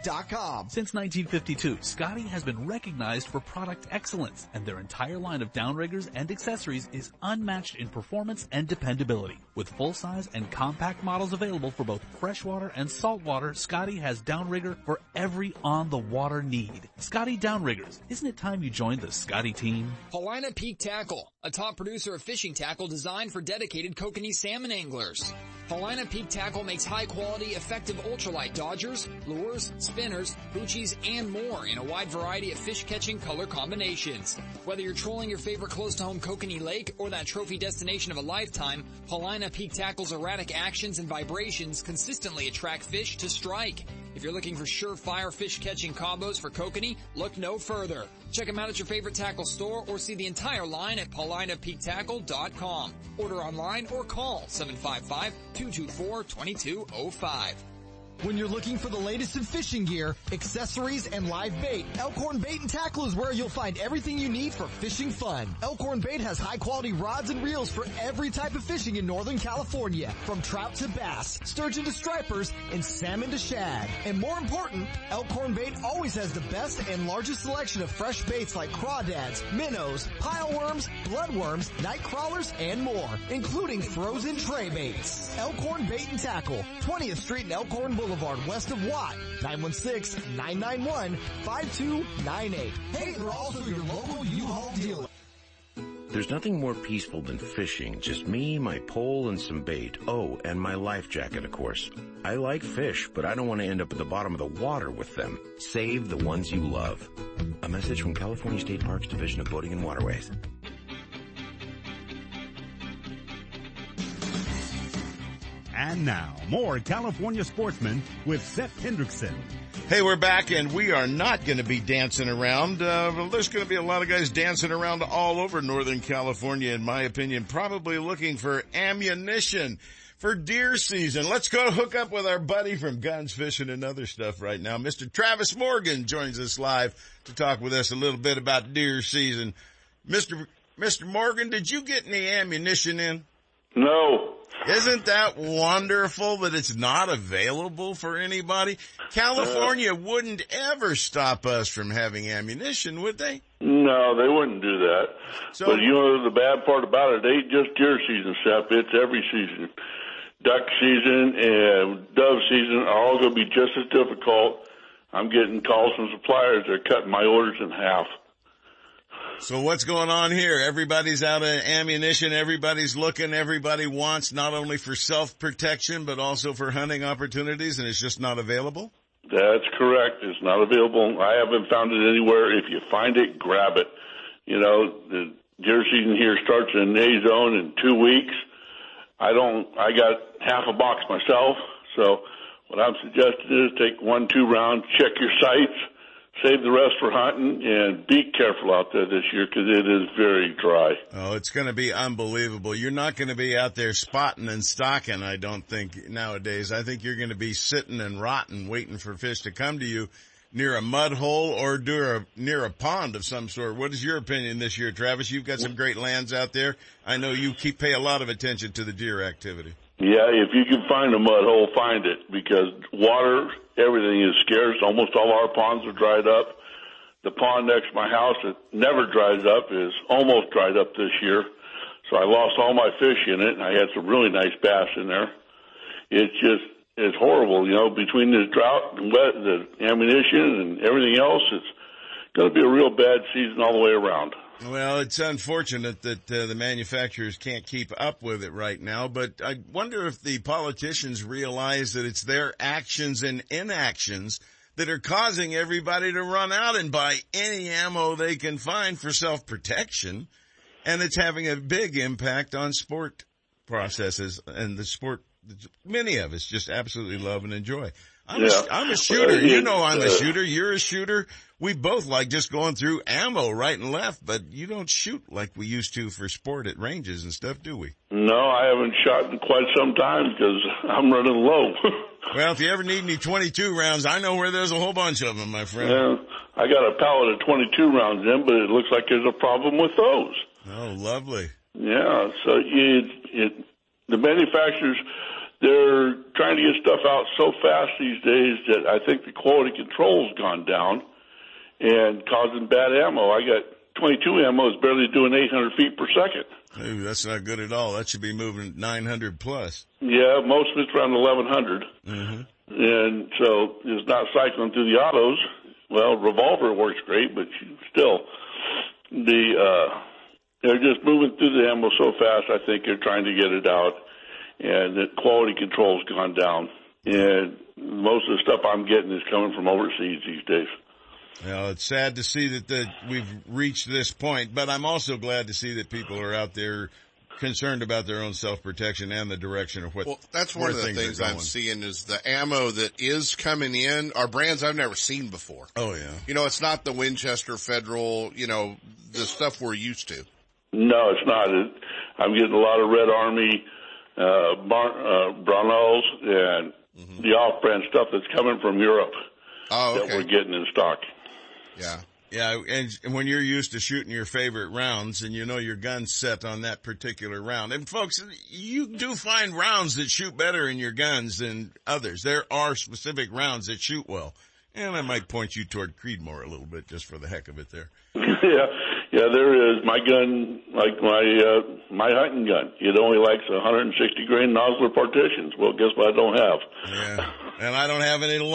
kingfisherboats.com. Since 1952, Scotty has been recognized for product excellence, and their entire line of downriggers and accessories is unmatched in performance and dependability. With full-size and compact models available for both freshwater and saltwater, Scotty has downrigger for every on-the-water need. Scotty Downriggers, isn't it time you joined the Scotty team? Paulina Peak Tackle, a top producer of fishing tackle designed for dedicated kokanee salmon anglers. Paulina Peak Tackle makes high quality, effective ultralight dodgers, lures, spinners, hoochies, and more in a wide variety of fish catching color combinations. Whether you're trolling your favorite close to home Kokanee Lake or that trophy destination of a lifetime, Paulina Peak Tackle's erratic actions and vibrations consistently attract fish to strike. If you're looking for surefire fish catching combos for kokanee, look no further. Check them out at your favorite tackle store or see the entire line at paulinapeaktackle.com. Order online or call 755-224-2205. When you're looking for the latest in fishing gear, accessories, and live bait, Elkhorn Bait and Tackle is where you'll find everything you need for fishing fun. Elkhorn Bait has high quality rods and reels for every type of fishing in Northern California, from trout to bass, sturgeon to stripers, and salmon to shad. And more important, Elkhorn Bait always has the best and largest selection of fresh baits like crawdads, minnows, pileworms, bloodworms, night crawlers, and more, including frozen tray baits. Elkhorn Bait and Tackle, 20th Street and Elkhorn Boulevard. Boulevard, west of Watt, 916-991-5298. Hey, they're also your local U-Haul dealer. There's nothing more peaceful than fishing. Just me, my pole, and some bait. Oh, and my life jacket, of course. I like fish, but I don't want to end up at the bottom of the water with them. Save the ones you love. A message from California State Parks Division of Boating and Waterways. And now, more California sportsmen with Sep Hendrickson. Hey, we're back and we are not going to be dancing around. Uh, well, there's going to be a lot of guys dancing around all over Northern California, in my opinion, probably looking for ammunition for deer season. Let's go hook up with our buddy from Guns Fishing and other stuff right now. Mr. Travis Morgan joins us live to talk with us a little bit about deer season. Mr. Mr. Morgan, did you get any ammunition in? No. Isn't that wonderful that it's not available for anybody? California wouldn't ever stop us from having ammunition, would they? No, they wouldn't do that. So- but you know the bad part about it, it ain't just deer season, Sep. It's every season. Duck season and dove season are all going to be just as difficult. I'm getting calls from suppliers. They're cutting my orders in half. So what's going on here? Everybody's out of ammunition. Everybody's looking. Everybody wants not only for self-protection, but also for hunting opportunities and it's just not available? That's correct. It's not available. I haven't found it anywhere. If you find it, grab it. You know, the deer season here starts in A zone in two weeks. I don't, I got half a box myself. So what I'm suggesting is take one, two rounds, check your sights, save the rest for hunting and be careful out there this year because it is very dry. Oh, it's going to be unbelievable. You're not going to be out there spotting and stocking, I don't think, nowadays. I think you're going to be sitting and rotting, waiting for fish to come to you near a mud hole or near a, near a pond of some sort. What is your opinion this year, Travis? You've got some great lands out there. I know you keep pay a lot of attention to the deer activity. Yeah, if you can find a mud hole, find it because water, everything is scarce. Almost all our ponds are dried up. The pond next to my house that never dries up is almost dried up this year. So I lost all my fish in it and I had some really nice bass in there. It's just, it's horrible, you know, between the drought and wet, the ammunition and everything else, it's going to be a real bad season all the way around. Well, it's unfortunate that uh, the manufacturers can't keep up with it right now, but I wonder if the politicians realize that it's their actions and inactions that are causing everybody to run out and buy any ammo they can find for self-protection. And it's having a big impact on sport processes and the sport many of us just absolutely love and enjoy. I'm, Yeah. a, I'm a shooter. You know I'm a Uh, shooter. You're a shooter. We both like just going through ammo right and left, but you don't shoot like we used to for sport at ranges and stuff, do we? No, I haven't shot in quite some time because I'm running low. Well, if you ever need any 22 rounds, I know where there's a whole bunch of them, my friend. yeah, I got a pallet of 22 rounds in, but it looks like there's a problem with those. Oh, lovely. Yeah, so it, it, the manufacturers, they're trying to get stuff out so fast these days that I think the quality control's gone down and causing bad ammo. I got 22 ammo is barely doing 800 feet per second. Ooh, that's not good at all. That should be moving 900 plus. Yeah, most of it's around 1100. Mm-hmm. And so it's not cycling through the autos. Well, revolver works great, but still, the uh, they're just moving through the ammo so fast. I think they're trying to get it out, and the quality control's gone down. And most of the stuff I'm getting is coming from overseas these days. Well, it's sad to see that the, we've reached this point, but I'm also glad to see that people are out there concerned about their own self-protection and the direction of what. Well, That's one of the things things I'm seeing is the ammo that is coming in are brands I've never seen before. Oh yeah. You know, it's not the Winchester Federal, you know, the stuff we're used to. No, it's not. It, I'm getting a lot of Red Army, uh, Bar, uh, Brownells and the off-brand stuff that's coming from Europe Oh, that we're getting in stock. Yeah. Yeah, and and when you're used to shooting your favorite rounds and you know your gun's set on that particular round. And folks, you do find rounds that shoot better in your guns than others. There are specific rounds that shoot well. And I might point you toward Creedmoor a little bit just for the heck of it there. yeah, yeah, there is. My gun, like my uh, my hunting gun, it only likes 160 grain Nosler partitions. Well, guess what? I don't have. Yeah. And I don't have any to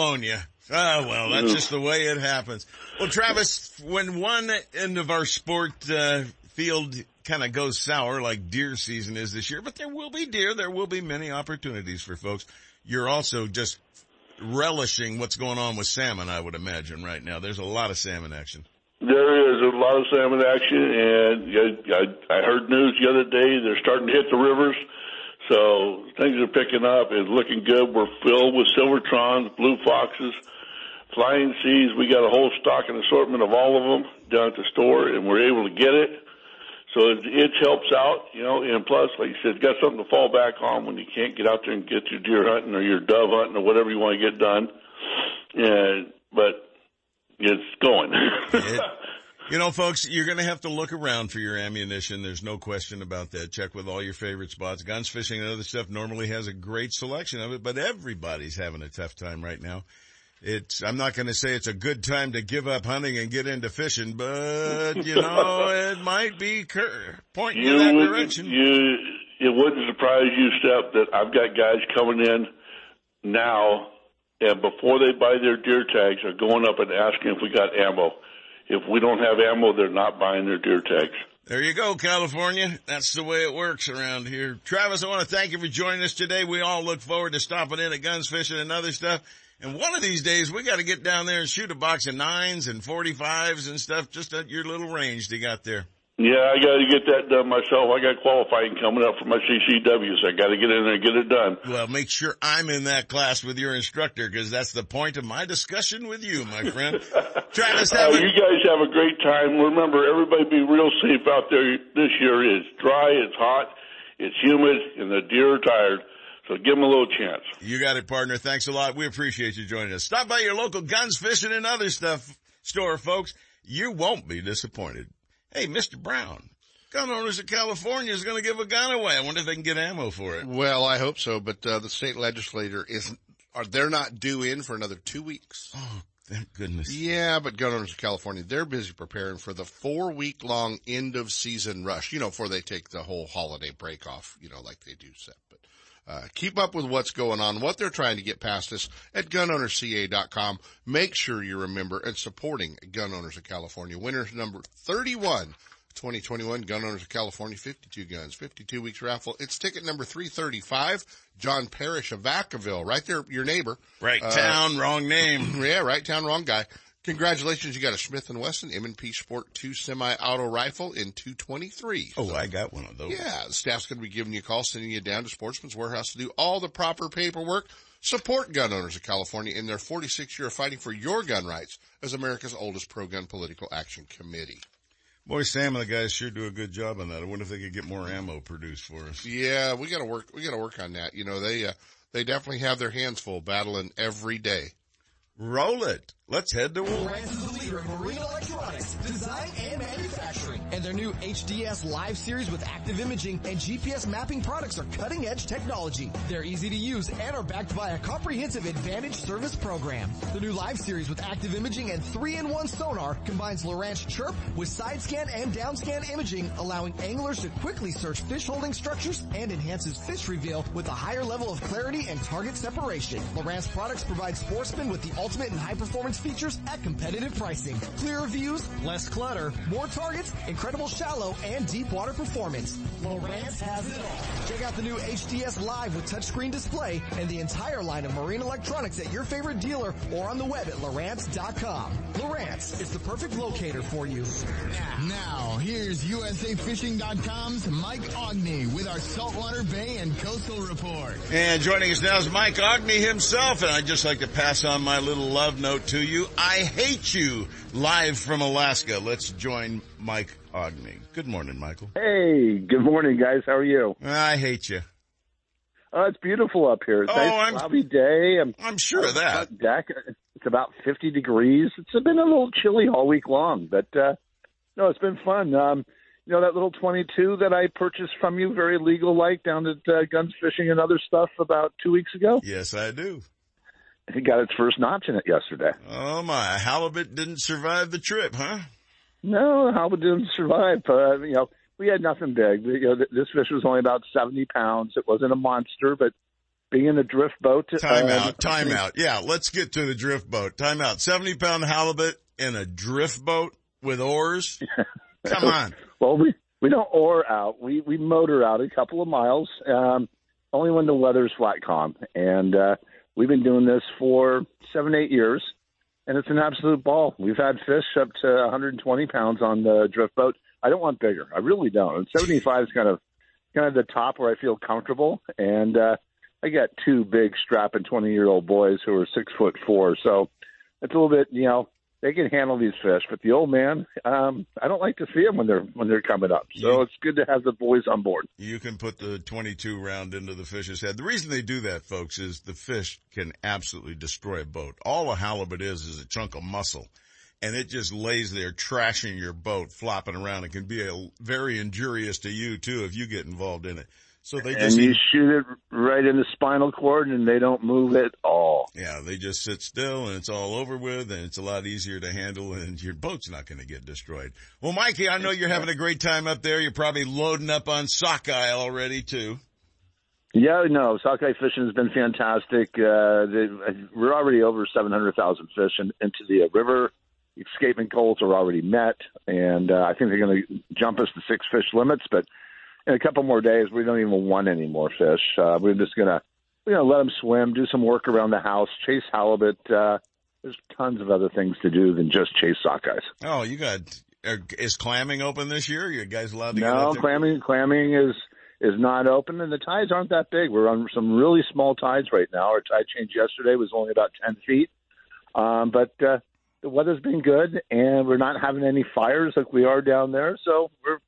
Ah, well, that's just the way it happens. Well, Travis, when one end of our sport, uh, field kind of goes sour like deer season is this year, but there will be deer. There will be many opportunities for folks. You're also just relishing what's going on with salmon, I would imagine right now. There's a lot of salmon action. There is a lot of salmon action, and I, I heard news the other day they're starting to hit the rivers, so things are picking up. It's looking good. We're filled with silver silvertrons, blue foxes, flying seas. We got a whole stock and assortment of all of them down at the store, and we're able to get it. So it, it helps out, you know, and plus, like you said, got something to fall back on when you can't get out there and get your deer hunting or your dove hunting or whatever you want to get done. And, but it's going. it, you know, folks, you're going to have to look around for your ammunition. There's no question about that. Check with all your favorite spots. Guns fishing and other stuff normally has a great selection of it, but everybody's having a tough time right now it's, I'm not going to say it's a good time to give up hunting and get into fishing, but you know, it might be cur- pointing you in that direction. You, it wouldn't surprise you, Sep, that I've got guys coming in now and before they buy their deer tags are going up and asking if we got ammo. If we don't have ammo, they're not buying their deer tags. There you go, California. That's the way it works around here. Travis, I want to thank you for joining us today. We all look forward to stopping in at guns fishing and other stuff. And one of these days we got to get down there and shoot a box of nines and 45s and stuff just at your little range they got there. Yeah, I got to get that done myself. I got qualifying coming up for my CCW, so I got to get in there and get it done. Well, make sure I'm in that class with your instructor because that's the point of my discussion with you, my friend. Travis, uh, you guys have a great time. Remember, everybody be real safe out there this year. It's dry, it's hot, it's humid, and the deer are tired. So give them a little chance. You got it, partner. Thanks a lot. We appreciate you joining us. Stop by your local guns, fishing, and other stuff store, folks. You won't be disappointed. Hey, Mr. Brown, gun owners of California is going to give a gun away. I wonder if they can get ammo for it. Well, I hope so, but uh, the state legislator isn't. Are they're not due in for another two weeks? Oh, thank goodness. Yeah, but gun owners of California, they're busy preparing for the four week long end of season rush. You know, before they take the whole holiday break off. You know, like they do set. Uh, keep up with what's going on, what they're trying to get past us at gunownerca.com. Make sure you're a member and supporting Gun Owners of California. Winners number 31, 2021, Gun Owners of California, 52 guns, 52 weeks raffle. It's ticket number 335, John Parrish of Vacaville, right there, your neighbor. Right town, uh, wrong name. Yeah, right town, wrong guy. Congratulations, you got a Smith & Wesson M&P Sport 2 semi-auto rifle in 223. Oh, so, I got one of those. Yeah, the staff's going to be giving you a call, sending you down to Sportsman's Warehouse to do all the proper paperwork. Support gun owners of California in their 46 year of fighting for your gun rights as America's oldest pro-gun political action committee. Boy, Sam and the guys sure do a good job on that. I wonder if they could get more ammo produced for us. Yeah, we gotta work, we gotta work on that. You know, they, uh, they definitely have their hands full battling every day. Roll it. Let's head to the leader in marine electronics, design and manufacturing. And their new HDS Live series with active imaging and GPS mapping products are cutting edge technology. They're easy to use and are backed by a comprehensive advantage service program. The new Live series with active imaging and 3-in-1 sonar combines Lowrance Chirp with side scan and down scan imaging, allowing anglers to quickly search fish holding structures and enhances fish reveal with a higher level of clarity and target separation. Lowrance products provide sportsmen with the ultimate and high performance features at competitive pricing. Clearer views, less clutter, more targets, incredible shallow and deep water performance. Lowrance has it all. Check out the new HDS Live with touchscreen display and the entire line of marine electronics at your favorite dealer or on the web at Lowrance.com. Lowrance is the perfect locator for you. Now, here's USAFishing.com's Mike Ogney with our Saltwater Bay and Coastal Report. And joining us now is Mike Ogney himself, and I'd just like to pass on my little love note to you. I hate you live from Alaska. Let's join Mike Ogney. Good morning, Michael. Hey, good morning, guys. How are you? I hate you. Uh, it's beautiful up here. It's oh, nice, I'm, cloudy day. I'm, I'm sure of that. Deck. It's about 50 degrees. It's been a little chilly all week long, but uh, no, it's been fun. Um, you know that little 22 that I purchased from you, very legal like, down at uh, Guns Fishing and other stuff about two weeks ago. Yes, I do. It got its first notch in it yesterday. Oh my! Halibut didn't survive the trip, huh? No, halibut didn't survive. Uh, you know, we had nothing big. You know, this fish was only about 70 pounds. It wasn't a monster, but being in a drift boat. Time uh, out, time out. Yeah, let's get to the drift boat. Time out. 70 pound halibut in a drift boat with oars. Come on. well, we, We don't oar out. We we motor out a couple of miles, um, only when the weather's flat calm. And uh, we've been doing this for seven, eight years, and it's an absolute ball. We've had fish up to 120 pounds on the drift boat. I don't want bigger. I really don't. And 75 is kind of kind of the top where I feel comfortable. And uh, I got two big strapping 20 year old boys who are six foot four, so it's a little bit you know they can handle these fish. But the old man, um, I don't like to see them when they're when they're coming up. So it's good to have the boys on board. You can put the 22 round into the fish's head. The reason they do that, folks, is the fish can absolutely destroy a boat. All a halibut is is a chunk of muscle. And it just lays there trashing your boat, flopping around. It can be a, very injurious to you too if you get involved in it. So they just and you shoot it right in the spinal cord, and they don't move at all. Yeah, they just sit still, and it's all over with, and it's a lot easier to handle, and your boat's not going to get destroyed. Well, Mikey, I know you're having a great time up there. You're probably loading up on sockeye already too. Yeah, no, sockeye fishing has been fantastic. Uh, they, we're already over 700,000 fish in, into the river. Escapement goals are already met, and uh, I think they're going to jump us to six fish limits, but in a couple more days, we don't even want any more fish. Uh, we're just gonna we're gonna let them swim, do some work around the house, chase halibut. Uh, there's tons of other things to do than just chase sockeyes. Oh, you got uh, is clamming open this year? You guys allowed to no clamming? Clamming is is not open, and the tides aren't that big. We're on some really small tides right now. Our tide change yesterday was only about ten feet, um, but uh, the weather's been good, and we're not having any fires like we are down there. So we're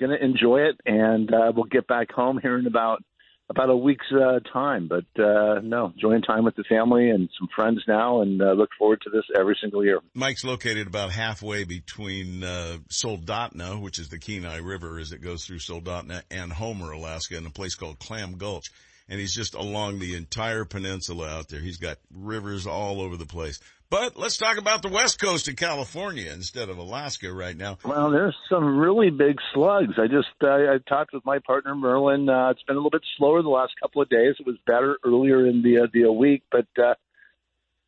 going to enjoy it, and uh, we'll get back home here in about about a week's uh, time. But uh, no, enjoying time with the family and some friends now, and uh, look forward to this every single year. Mike's located about halfway between uh, Soldotna, which is the Kenai River as it goes through Soldotna, and Homer, Alaska, in a place called Clam Gulch. And he's just along the entire peninsula out there. He's got rivers all over the place. But let's talk about the west coast of California instead of Alaska right now. Well, there's some really big slugs. I just uh, I talked with my partner Merlin. Uh, it's been a little bit slower the last couple of days. It was better earlier in the uh, the week, but uh,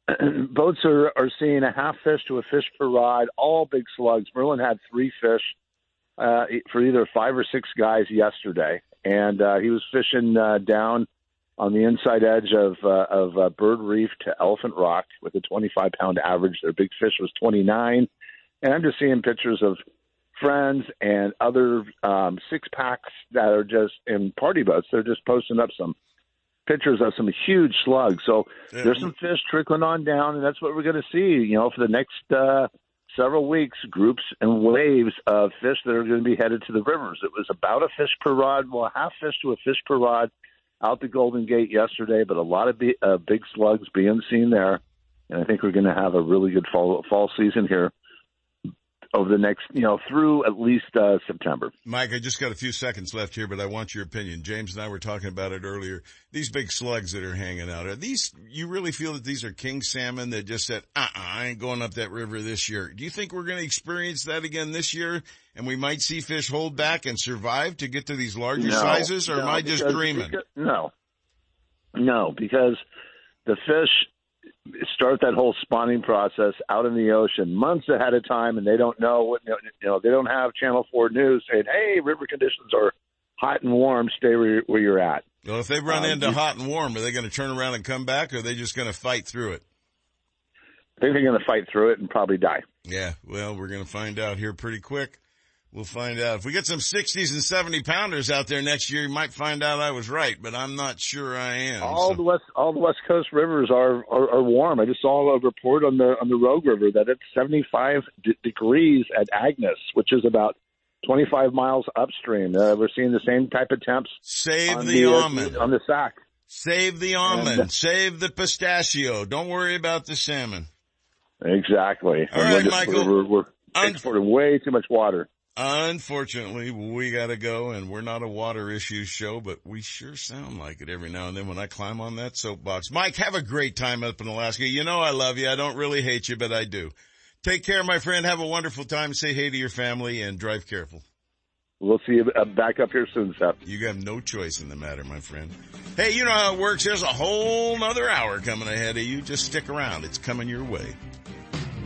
boats are are seeing a half fish to a fish per rod. All big slugs. Merlin had three fish uh, for either five or six guys yesterday, and uh, he was fishing uh, down on the inside edge of uh, of uh, Bird Reef to Elephant Rock with a 25 pound average. Their big fish was 29, and I'm just seeing pictures of friends and other um, six packs that are just in party boats. They're just posting up some pictures of some huge slugs. So yeah. there's some fish trickling on down, and that's what we're going to see. You know, for the next uh, several weeks, groups and waves of fish that are going to be headed to the rivers. It was about a fish per rod, well, half fish to a fish per rod out the Golden Gate yesterday, but a lot of be, uh, big slugs being seen there. And I think we're going to have a really good fall fall season here over the next, you know, through at least uh, September. Mike, I just got a few seconds left here, but I want your opinion. James and I were talking about it earlier. These big slugs that are hanging out, are these, you really feel that these are king salmon that just said, uh-uh, I ain't going up that river this year. Do you think we're going to experience that again this year? And we might see fish hold back and survive to get to these larger no, sizes, or no, am I just because, dreaming? Because, no, no, because the fish start that whole spawning process out in the ocean months ahead of time, and they don't know what you know. They don't have Channel Four News saying, "Hey, river conditions are hot and warm. Stay where, where you're at." Well, if they run um, into you, hot and warm, are they going to turn around and come back, or are they just going to fight through it? I think they're going to fight through it and probably die. Yeah, well, we're going to find out here pretty quick. We'll find out. If we get some 60s and 70 pounders out there next year, you might find out I was right, but I'm not sure I am. All so. the west, all the west coast rivers are, are, are warm. I just saw a report on the on the Rogue River that it's 75 d- degrees at Agness, which is about 25 miles upstream. Uh, we're seeing the same type of temps. Save the, the almond uh, on the sack. Save the almond. And, Save the pistachio. Don't worry about the salmon. Exactly. All right, Michael. We're, we're, we're exporting way too much water. Unfortunately, we gotta go and we're not a water issues show, but we sure sound like it every now and then when I climb on that soapbox. Mike, have a great time up in Alaska. You know I love you. I don't really hate you, but I do. Take care, my friend. Have a wonderful time. Say hey to your family and drive careful. We'll see you uh, back up here soon, Sep. You have no choice in the matter, my friend. Hey, you know how it works. There's a whole nother hour coming ahead of you. Just stick around. It's coming your way.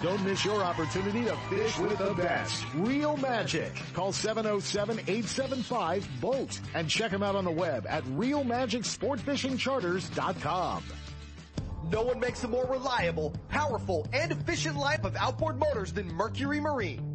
Don't miss your opportunity to fish with the best. Real Magic. Call 707-875-BOAT and check them out on the web at realmagicsportfishingcharters.com. No one makes a more reliable, powerful, and efficient lineup of outboard motors than Mercury Marine.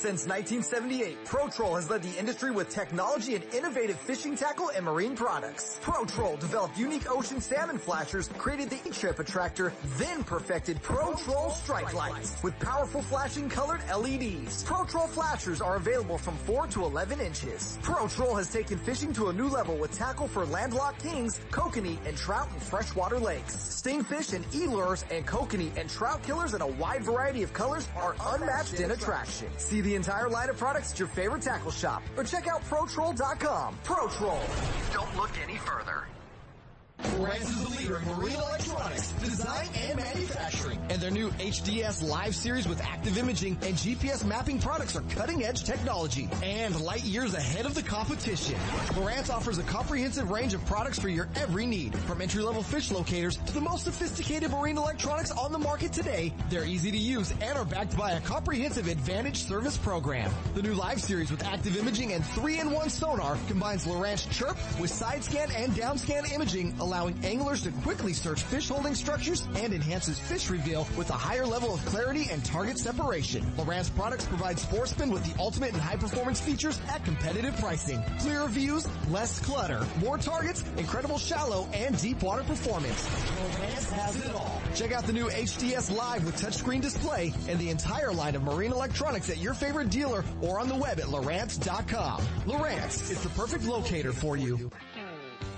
Since 1978, ProTroll has led the industry with technology and innovative fishing tackle and marine products. ProTroll developed unique ocean salmon flashers, created the E-Chip attractor, then perfected ProTroll strike lights with powerful flashing colored LEDs. ProTroll flashers are available from 4 to 11 inches. ProTroll has taken fishing to a new level with tackle for landlocked kings, kokanee, and trout in freshwater lakes. Stingfish and e-lures and kokanee and trout killers in a wide variety of colors are unmatched in attraction. See the entire line of products at your favorite tackle shop or check out ProTroll.com. ProTroll. Don't look any further. Lowrance is the leader in marine electronics, design and manufacturing. And their new HDS Live series with active imaging and GPS mapping products are cutting edge technology and light years ahead of the competition. Lowrance offers a comprehensive range of products for your every need. From entry level fish locators to the most sophisticated marine electronics on the market today, they're easy to use and are backed by a comprehensive advantage service program. The new Live series with active imaging and 3-in-1 sonar combines Lowrance Chirp with side scan and down scan imaging allowing anglers to quickly search fish holding structures and enhances fish reveal with a higher level of clarity and target separation. Lowrance products provide sportsmen with the ultimate and high performance features at competitive pricing. Clearer views, less clutter, more targets, incredible shallow and deep water performance. Lowrance has it all. Check out the new HDS Live with touchscreen display and the entire line of marine electronics at your favorite dealer or on the web at Lowrance.com. Lowrance is the perfect locator for you.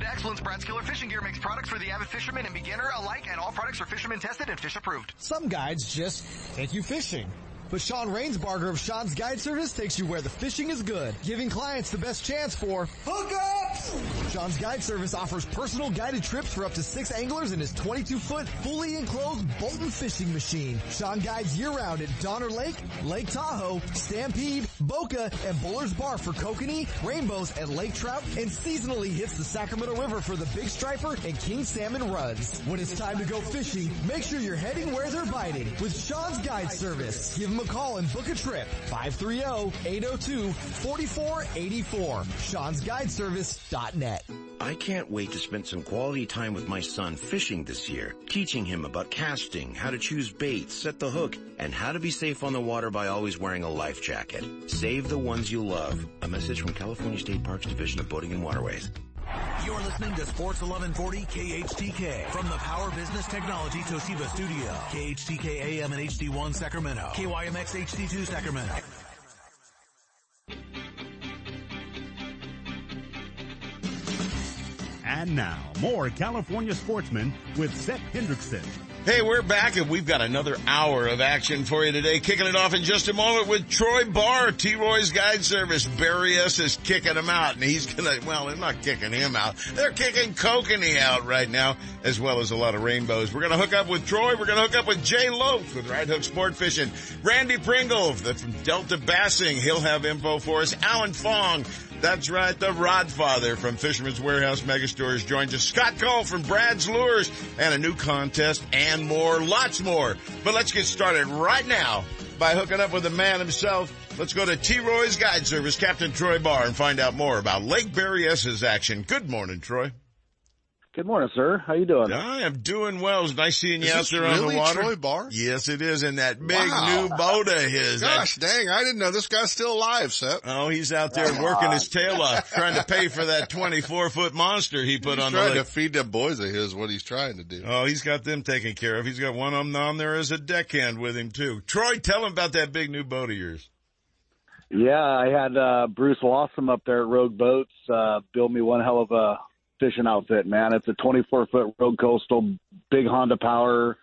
to excellence, Brad's Killer Fishing Gear makes products for the avid fisherman and beginner alike, and all products are fisherman tested and fish approved. Some guides just take you fishing. But Sean Rainsbarger of Sean's Guide Service takes you where the fishing is good, giving clients the best chance for hookups! Sean's Guide Service offers personal guided trips for up to six anglers in his 22-foot, fully enclosed Bolton fishing machine. Sean guides year-round at Donner Lake, Lake Tahoe, Stampede, Boca, and Bullards Bar for kokanee, rainbows, and lake trout, and seasonally hits the Sacramento River for the big striper and king salmon runs. When it's time to go fishing, make sure you're heading where they're biting with Sean's Guide Service. Give him a call and book a trip. 530-802-4484. Sean'sGuideService.net. I can't wait to spend some quality time with my son fishing this year, teaching him about casting, how to choose baits, set the hook, and how to be safe on the water by always wearing a life jacket. Save the ones you love. A message from California State Parks Division of Boating and Waterways. You're listening to Sports 1140 KHTK from the Power Business Technology Toshiba Studio. KHTK AM and HD1 Sacramento. KYMX HD2 Sacramento. And now, more California sportsmen with Sep Hendrickson. Hey, we're back and we've got another hour of action for you today. Kicking it off in just a moment with Troy Barr, T-Roy's Guide Service. Berryessa is kicking him out and he's gonna, well, they're not kicking him out. They're kicking Kokanee out right now, as well as a lot of rainbows. We're gonna hook up with Troy. We're gonna hook up with Jay Lopes with Right Hook Sport Fishing. Randy Pringle from Delta Bassing. He'll have info for us. Alan Fong that's right, the Rodfather from Fisherman's Warehouse Megastores joins us. Scott Cole from Brad's Lures and a new contest and more, lots more. But let's get started right now by hooking up with the man himself. Let's go to T-Roy's Guide Service, Captain Troy Barr, and find out more about Lake Berryessa's action. Good morning, Troy. Good morning, sir. How you doing? I am doing well. It's nice seeing you Is out this there on the water. Troy Barr? Yes, it is. And that big Wow. new boat of his. That- Gosh dang, I didn't know this guy's still alive, Sep. Oh, he's out there working his tail off, trying to pay for that 24 foot monster he put He's on the trying lake. to feed the boys of his what he's trying to do. Oh, he's got them taken care of. He's got one of them on there as a deckhand with him too. Troy, tell him about that big new boat of yours. Yeah, I had uh Bruce Wassam up there at Rogue Boats uh build me one hell of a fishing outfit, man. It's a 24 foot Rogue Coastal, big Honda power,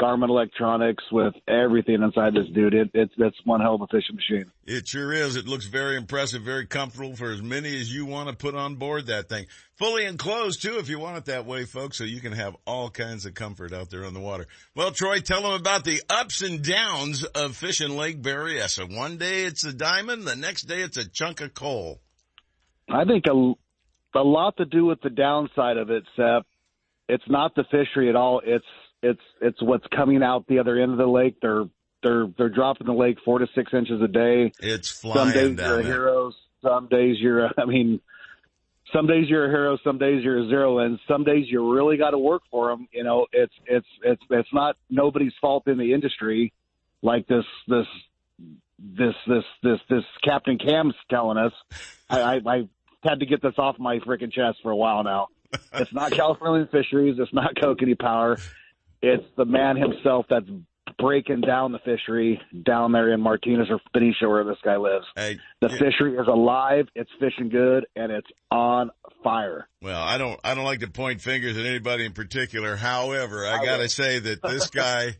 Garmin electronics with everything inside this dude. It, it's it's one hell of a fishing machine. It sure is. It looks very impressive, very comfortable for as many as you want to put on board that thing. Fully enclosed too, if you want it that way, folks, so you can have all kinds of comfort out there on the water. Well, Troy, tell them about the ups and downs of fishing Lake Berryessa. One day it's a diamond, the next day it's a chunk of coal. I think a a lot to do with the downside of it, Sep. It's not the fishery at all. It's it's it's what's coming out the other end of the lake. They're they're they're dropping the lake four to six inches a day. It's flying. some days down you're a hero. Some days you're. I mean, some days you're a hero. Some days you're a zero, and some days you really got to work for them. You know, it's it's it's it's not nobody's fault in the industry, like this this this this this this Captain Cam's telling us. I I, I had to get this off my freaking chest for a while now. It's not California Fisheries. It's not Kokanee Power. It's the man himself that's breaking down the fishery down there in Martinez or Benicia where this guy lives. Hey, The yeah. fishery is alive. It's fishing good, and it's on fire. Well, I don't, I don't like to point fingers at anybody in particular. However, I gotta say that this guy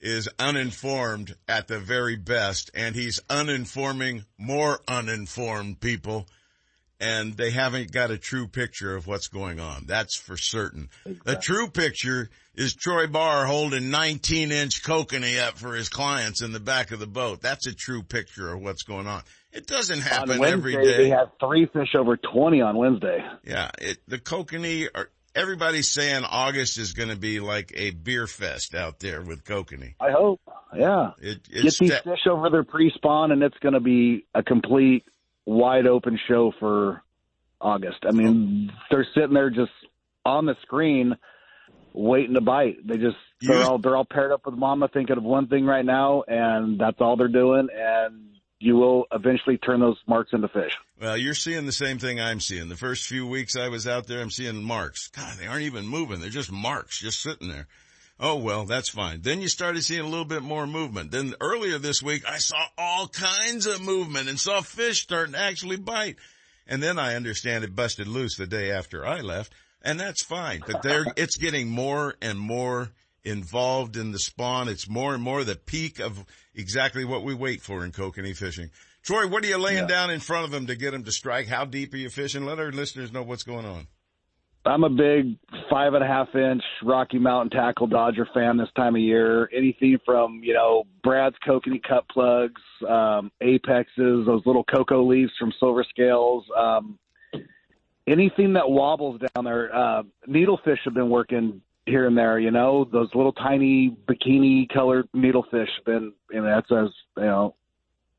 is uninformed at the very best and he's uninforming more uninformed people and they haven't got a true picture of what's going on. That's for certain. The true picture is Troy Barr holding 19 inch kokanee up for his clients in the back of the boat. That's a true picture of what's going on. It doesn't happen on Wednesday, every day. they had three fish over 20 on Wednesday. Yeah, it, the kokanee are, everybody's saying August is going to be like a beer fest out there with kokanee. I hope. Yeah. It, Get these that- fish over their pre-spawn, and it's going to be a complete wide open show for August. I mean, they're sitting there just on the screen waiting to bite. They just they're all they're all paired up with mama, thinking of one thing right now, and that's all they're doing. And you will eventually turn those marks into fish. Well, you're seeing the same thing I'm seeing. The first few weeks I was out there, I'm seeing marks. God, they aren't even moving. They're just marks, just sitting there. Oh, well, that's fine. Then you started seeing a little bit more movement. Then earlier this week, I saw all kinds of movement and saw fish starting to actually bite. And then I understand it busted loose the day after I left. And that's fine. But they're, it's getting more and more involved in the spawn. It's more and more the peak of exactly what we wait for in kokanee fishing. Troy, what are you laying down in front of them to get them to strike? How deep are you fishing? Let our listeners know what's going on. I'm a big five and a half inch Rocky Mountain tackle Dodger fan this time of year. Anything from, you know, Brad's kokanee cut plugs, um, apexes, those little cocoa leaves from silver scales, um, anything that wobbles down there. Uh, needlefish have been working here and there, you know, those little tiny bikini colored needlefish have been, and that's as, you know,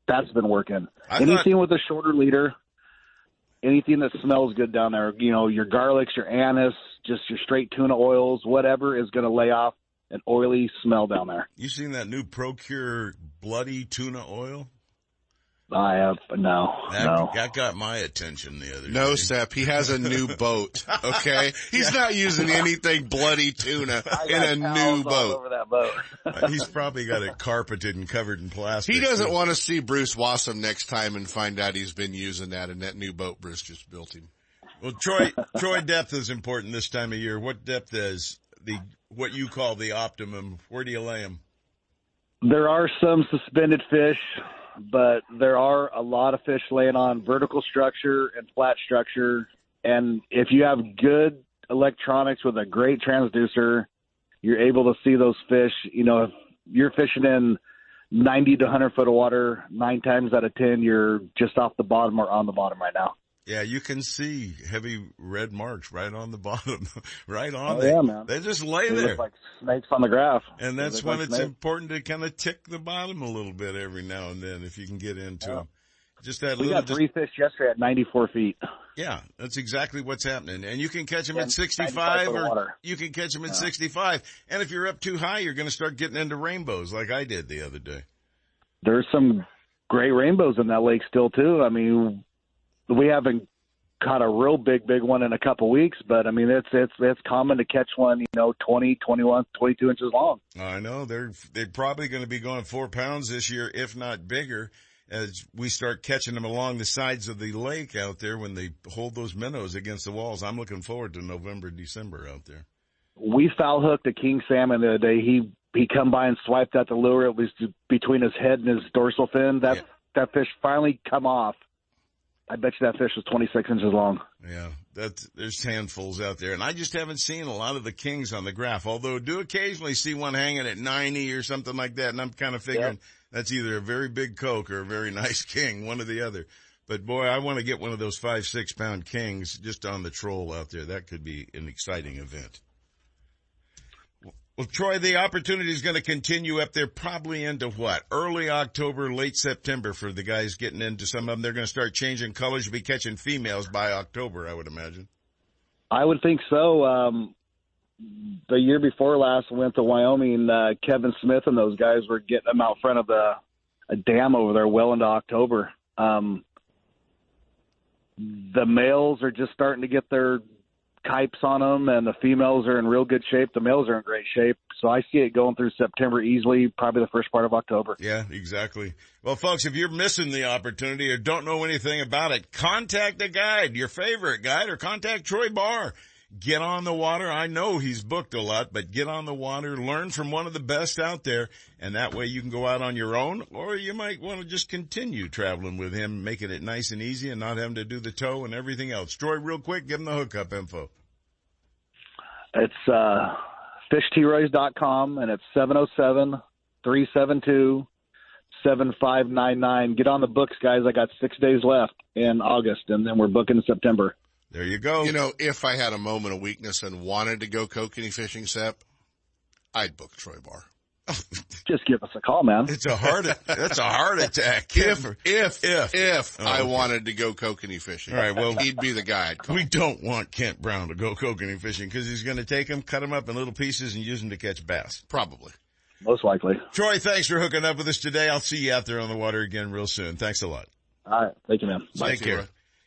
that's been working. I thought- Anything with a shorter leader, anything that smells good down there, you know, your garlics, your anise, just your straight tuna oils, whatever is going to lay off an oily smell down there. You seen that new Pro-Cure bloody tuna oil? I have no, That, no. that got my attention the other day. No, Sep, he has a new boat. Okay, he's not using anything bloody tuna in a new boat. over that boat. Uh, He's probably got it carpeted and covered in plastic. He doesn't too. want to see Bruce Wassam next time and find out he's been using that in that new boat Bruce just built him. Well, Troy, Troy depth is important this time of year. What depth is the, what you call the optimum? Where do you lay them? There are some suspended fish, but there are a lot of fish laying on vertical structure and flat structure. And if you have good electronics with a great transducer, you're able to see those fish. You know, if you're fishing in 90 to 100 foot of water, nine times out of 10, you're just off the bottom or on the bottom right now. Yeah, you can see heavy red marks right on the bottom, right on Oh, there. yeah, man. They just lay They there. look like snakes on the graph. and that's when like it's snakes. important to kind of tick the bottom a little bit every now and then if you can get into them. Just that We little, got three fish yesterday at 94 feet. yeah, that's exactly what's happening. And you can catch them Yeah, at 65 or water. you can catch them at Yeah. 65. And if you're up too high, you're going to start getting into rainbows like I did the other day. There's some great rainbows in that lake still too. I mean, we haven't caught a real big, big one in a couple weeks, but I mean, it's it's it's common to catch one, you know, 20, 21, 22 inches long. I know they're they're probably going to be going four pounds this year, if not bigger, as we start catching them along the sides of the lake out there when they hold those minnows against the walls. I'm looking forward to November, December out there. We foul hooked a king salmon the other day. He he come by and swiped at the lure. It was between his head and his dorsal fin. That that fish finally come off. I bet you that fish was 26 inches long. Yeah, that's there's handfuls out there, and I just haven't seen a lot of the kings on the graph. Although I do occasionally see one hanging at 90 or something like that, and I'm kind of figuring that's either a very big coke or a very nice king, one or the other. But boy, I want to get one of those five, six pound kings just on the troll out there. That could be an exciting event. Well, Troy, the opportunity is going to continue up there probably into what? Early October, late September for the guys getting into some of them. They're going to start changing colors. You'll be catching females by October, I would imagine. I would think so. Um, the year before last, I went to Wyoming. Uh, Kevin Smith and those guys were getting them out front of the a dam over there well into October. Um, the males are just starting to get their kypes on them, and the females are in real good shape. The males are in great shape, so I see it going through September easily, probably the first part of October. Yeah, exactly. Well, folks, if you're missing the opportunity or don't know anything about it, contact a guide, your favorite guide, or contact Troy Barr. Get on the water. I know he's booked a lot, but get on the water, learn from one of the best out there, and that way you can go out on your own, or you might want to just continue traveling with him, making it nice and easy and not having to do the tow and everything else. Troy, real quick, give him the hookup info. It's uh, fishtroys.com, and it's 707 372 7599. Get on the books, guys. I got six days left in August, and then we're booking in September. There you go. You know, if I had a moment of weakness and wanted to go kokanee fishing, Sep, I'd book Troy Barr. Just give us a call, man. It's a heart. That's a heart attack. If, if, If. if, Oh, I okay. wanted to go kokanee fishing. All right, well- he'd be the guy I'd call. We don't want Kent Brown to go kokanee fishing because he's going to take them, cut them up in little pieces, and use them to catch bass. Probably. Most likely. Troy, thanks for hooking up with us today. I'll see you out there on the water again real soon. Thanks a lot. All right. Thank you, man. Take care.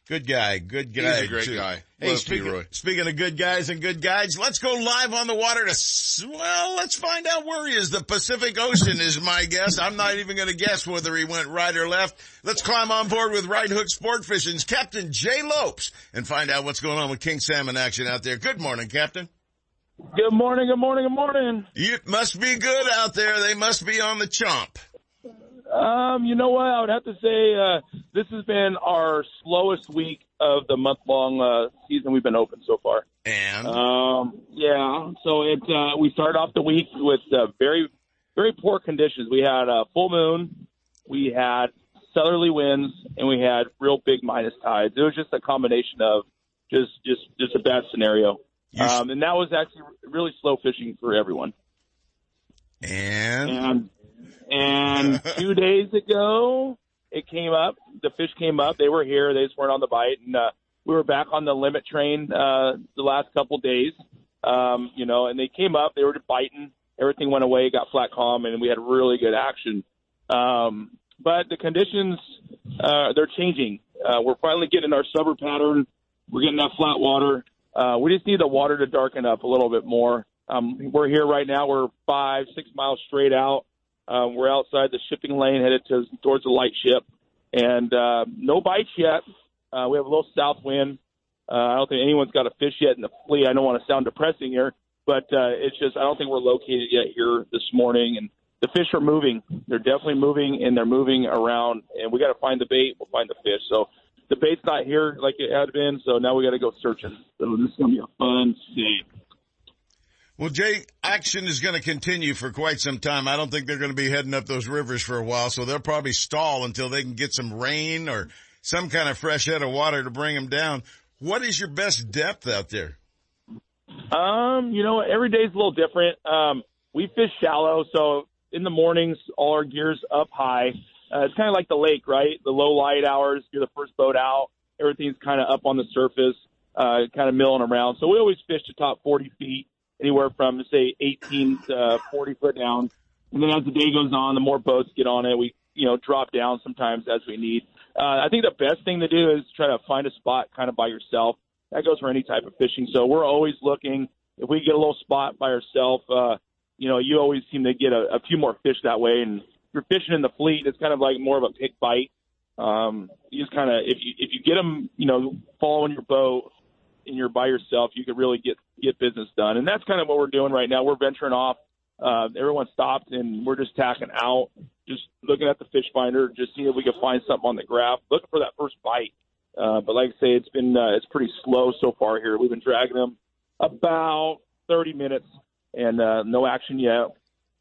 Good guy. Good guy. He's guy. a great too. guy. Hey, Love speaking, P-Roy. speaking of good guys and good guides, let's go live on the water to, s- well, let's find out where he is. The Pacific Ocean is my guess. I'm not even going to guess whether he went right or left. Let's climb on board with Right Hook Sport Fishing's Captain Jay Lopes and find out what's going on with King Salmon action out there. Good morning, Captain. Good morning, good morning, good morning. It must be good out there. They must be on the chomp. Um, you know what? I would have to say uh, this has been our slowest week of the month long uh, season we've been open so far. And um, yeah, so it uh, we started off the week with uh, very very poor conditions. We had a full moon, we had southerly winds, and we had real big minus tides. It was just a combination of just just just a bad scenario. Um, and that was actually really slow fishing for everyone. And And and two days ago, it came up. The fish came up. They were here. They just weren't on the bite, and uh, we were back on the limit train uh, the last couple days. Um, you know, and they came up. They were just biting. Everything went away. Got flat calm, and we had really good action. Um, but the conditions uh, they're changing. Uh, we're finally getting our summer pattern. We're getting that flat water. Uh, we just need the water to darken up a little bit more. Um, we're here right now. We're five, six miles straight out. Uh, we're outside the shipping lane headed to towards the light ship, and uh, no bites yet. Uh, we have a little south wind. Uh, I don't think anyone's got a fish yet in the fleet. I don't want to sound depressing here, but uh, it's just I don't think we're located yet here this morning, and the fish are moving. They're definitely moving, and they're moving around. And we got to find the bait. We'll find the fish. So the bait's not here like it had been. So now we got to go searching. So this is gonna be a fun day. Well, Jay, action is going to continue for quite some time. I don't think they're going to be heading up those rivers for a while, so they'll probably stall until they can get some rain or some kind of fresh head of water to bring them down. What is your best depth out there? Um, you know, every day's a little different. Um, we fish shallow, so in the mornings, all our gear's up high. Uh, it's kind of like the lake, right? The low light hours, you're the first boat out. Everything's kind of up on the surface, uh, kind of milling around. So we always fish to top 40 feet, anywhere from say 18 to 40 foot down. And then as the day goes on, the more boats get on it. We, you know, drop down sometimes as we need. Uh, I think the best thing to do is try to find a spot kind of by yourself. That goes for any type of fishing. So we're always looking. If we get a little spot by ourselves, uh, you know, you always seem to get a, a few more fish that way. And if you're fishing in the fleet, it's kind of like more of a pick bite. Um, you just kind of if you if you get them, you know, following your boat and you're by yourself, you could really get get business done. And that's kind of what we're doing right now. We're venturing off. Uh, everyone stopped and we're just tacking out, just looking at the fish finder, just seeing if we can find something on the graph, looking for that first bite. Uh, but like I say, it's been uh, it's pretty slow so far here. We've been dragging them about 30 minutes and uh, no action yet.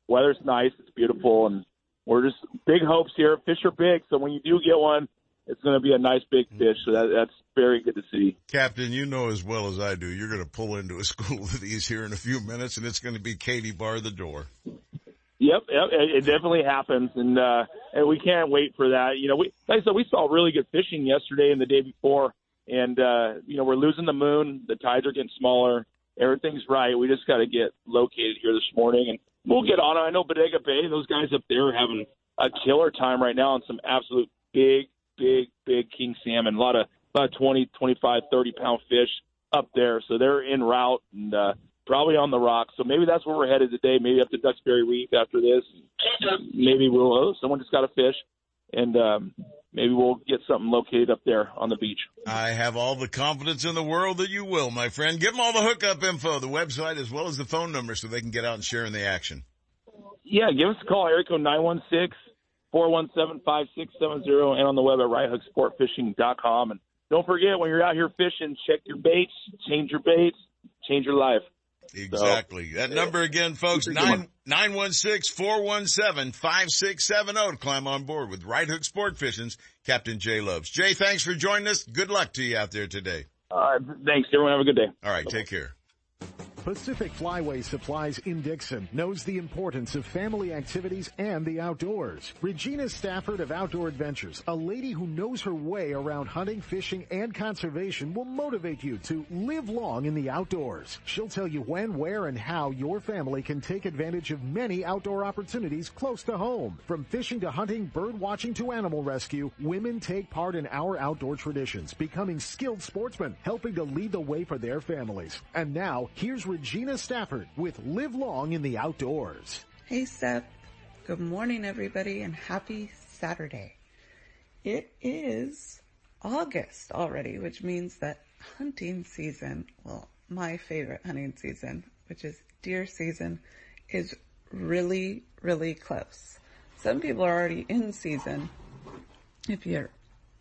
Weather's nice, it's beautiful, and we're just big hopes here. Fish are big, so when you do get one, it's going to be a nice big fish. So that, that's very good to see. Captain, you know as well as I do, you're going to pull into a school of these here in a few minutes, and it's going to be Katie bar the door. Yep, yep, it definitely happens, and uh, and we can't wait for that. You know, we like I said, we saw really good fishing yesterday and the day before, and uh, you know we're losing the moon. The tides are getting smaller everything's right. We just got to get located here this morning, and we'll get on it. I know Bodega Bay; those guys up there are having a killer time right now on some absolute big, big, big king salmon. A lot of about 20, 25, 30 pound fish up there. So they're en route and uh, probably on the rocks. So maybe that's where we're headed today. Maybe up to Duxbury Reef after this. Maybe we'll. Oh, someone just got a fish, and um, maybe we'll get something located up there on the beach. I have all the confidence in the world that you will, my friend. Give them all the hookup info, the website, as well as the phone number so they can get out and share in the action. Yeah, give us a call, area code 916 417 5670, and on the web at righthooksportfishing.com. And don't forget, when you're out here fishing, check your baits, change your baits, change your life. Exactly. So, that number again, folks, nine nine one six four one seven five six seven zero to climb on board with Right Hook Sport Fishing's Captain Jay Lopes. Jay, thanks for joining us. Good luck to you out there today. Uh, thanks, everyone. Have a good day. All right, take care. Pacific Flyway Supplies in Dixon knows the importance of family activities and the outdoors. Regina Stafford of Outdoor Adventures, a lady who knows her way around hunting, fishing, and conservation will motivate you to live long in the outdoors. She'll tell you when, where, and how your family can take advantage of many outdoor opportunities close to home. From fishing to hunting, bird watching to animal rescue, women take part in our outdoor traditions, becoming skilled sportsmen, helping to lead the way for their families. And now, here's Regina Stafford with Live Long in the Outdoors. Hey Sep. Good morning everybody and happy Saturday. It is August already, which means that hunting season, well, my favorite hunting season, which is deer season, is really, really close. Some people are already in season. If you're,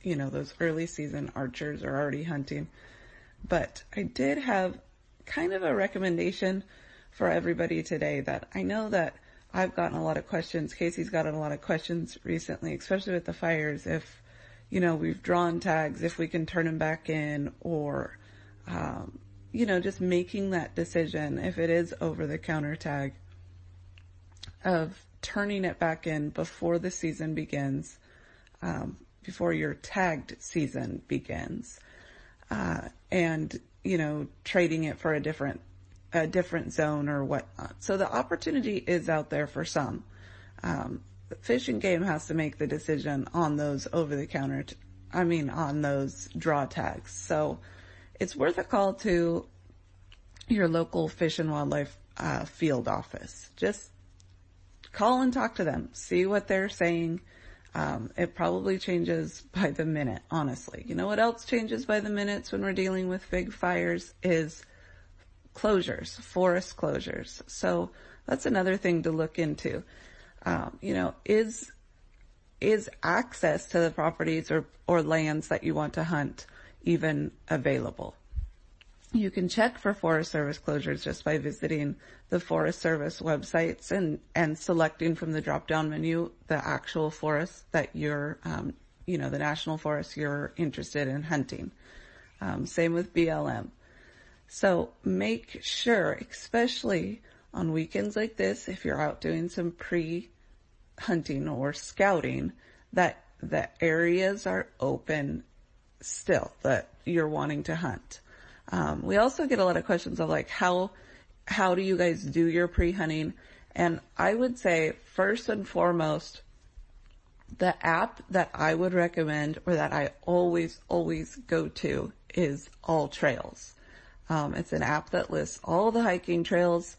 you know, those early season archers are already hunting. But I did have kind of a recommendation for everybody today that I know that I've gotten a lot of questions. Casey's gotten a lot of questions recently, especially with the fires. If, you know, we've drawn tags, if we can turn them back in or, um, you know, just making that decision if it is over the counter tag of turning it back in before the season begins, um, before your tagged season begins, uh, and you know, trading it for a different, a different zone or whatnot. So the opportunity is out there for some. Um, the fishing game has to make the decision on those over the counter, t- I mean, on those draw tags. So it's worth a call to your local fish and wildlife uh, field office. Just call and talk to them, see what they're saying. Um, it probably changes by the minute, honestly. You know what else changes by the minutes when we're dealing with big fires is closures, forest closures. So that's another thing to look into. Um, you know, is is access to the properties or, or lands that you want to hunt even available? You can check for Forest Service closures just by visiting the Forest Service websites and, and selecting from the drop down menu the actual forest that you're, um, you know, the national forest you're interested in hunting. Um, same with BLM. So make sure, especially on weekends like this, if you're out doing some pre hunting or scouting, that the areas are open still that you're wanting to hunt. Um, we also get a lot of questions of like how how do you guys do your pre-hunting? And I would say first and foremost, the app that I would recommend or that I always always go to is All Trails. Um, it's an app that lists all the hiking trails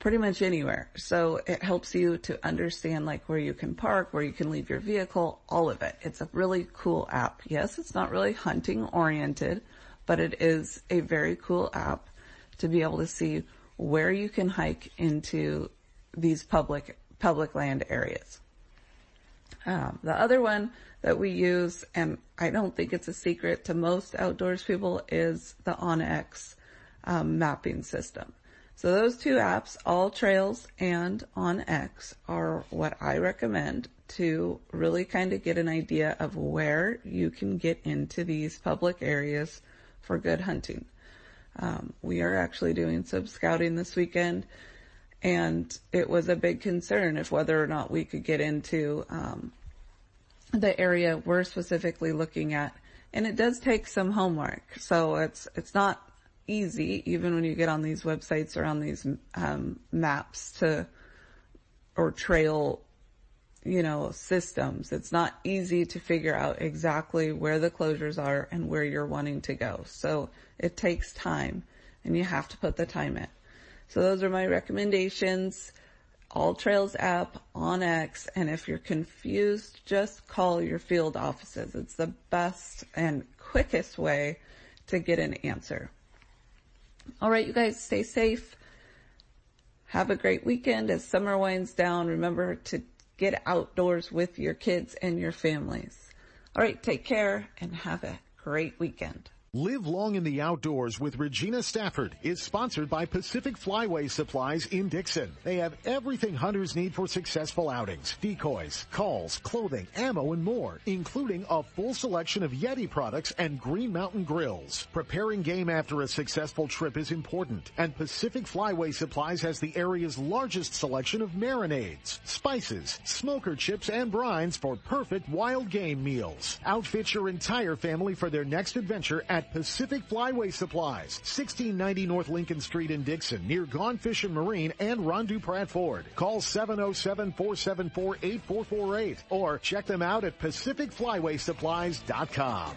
pretty much anywhere. So it helps you to understand like where you can park, where you can leave your vehicle, all of it. It's a really cool app. Yes, it's not really hunting oriented, but it is a very cool app to be able to see where you can hike into these public, public land areas. Um, the other one that we use, and I don't think it's a secret to most outdoors people, is the OnX um, mapping system. So those two apps, All Trails and OnX, are what I recommend to really kind of get an idea of where you can get into these public areas for good hunting. Um, we are actually doing some scouting this weekend, and it was a big concern if whether or not we could get into um, the area we're specifically looking at. And it does take some homework, so it's it's not easy even when you get on these websites or on these um, maps to or trail you know, systems. It's not easy to figure out exactly where the closures are and where you're wanting to go. So it takes time and you have to put the time in. So those are my recommendations. All Trails app OnX. And if you're confused, just call your field offices. It's the best and quickest way to get an answer. All right, you guys stay safe. Have a great weekend as summer winds down. Remember to get outdoors with your kids and your families. All right, take care and have a great weekend. Live long in the outdoors with Regina Stafford is sponsored by Pacific Flyway Supplies in Dixon. They have everything hunters need for successful outings. Decoys, calls, clothing, ammo, and more, including a full selection of Yeti products and Green Mountain grills. Preparing game after a successful trip is important, and Pacific Flyway Supplies has the area's largest selection of marinades, spices, smoker chips, and brines for perfect wild game meals. Outfit your entire family for their next adventure at Pacific Flyway Supplies, 1690 North Lincoln Street in Dixon, near Gone Fishing Marine and Ron Pratt Ford. Call 707-474-8448 or check them out at pacificflywaysupplies.com.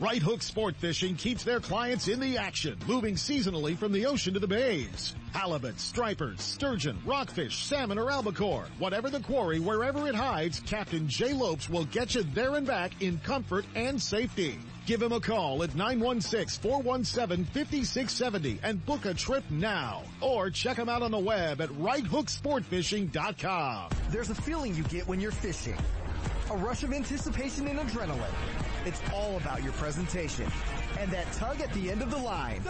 Right Hook Sport Fishing keeps their clients in the action, moving seasonally from the ocean to the bays. Halibut, stripers, sturgeon, rockfish, salmon, or albacore. Whatever the quarry, wherever it hides, Captain Jay Lopes will get you there and back in comfort and safety. Give him a call at 916-417-5670 and book a trip now. Or check him out on the web at righthooksportfishing.com. There's a feeling you get when you're fishing. A rush of anticipation and adrenaline. It's all about your presentation. And that tug at the end of the line.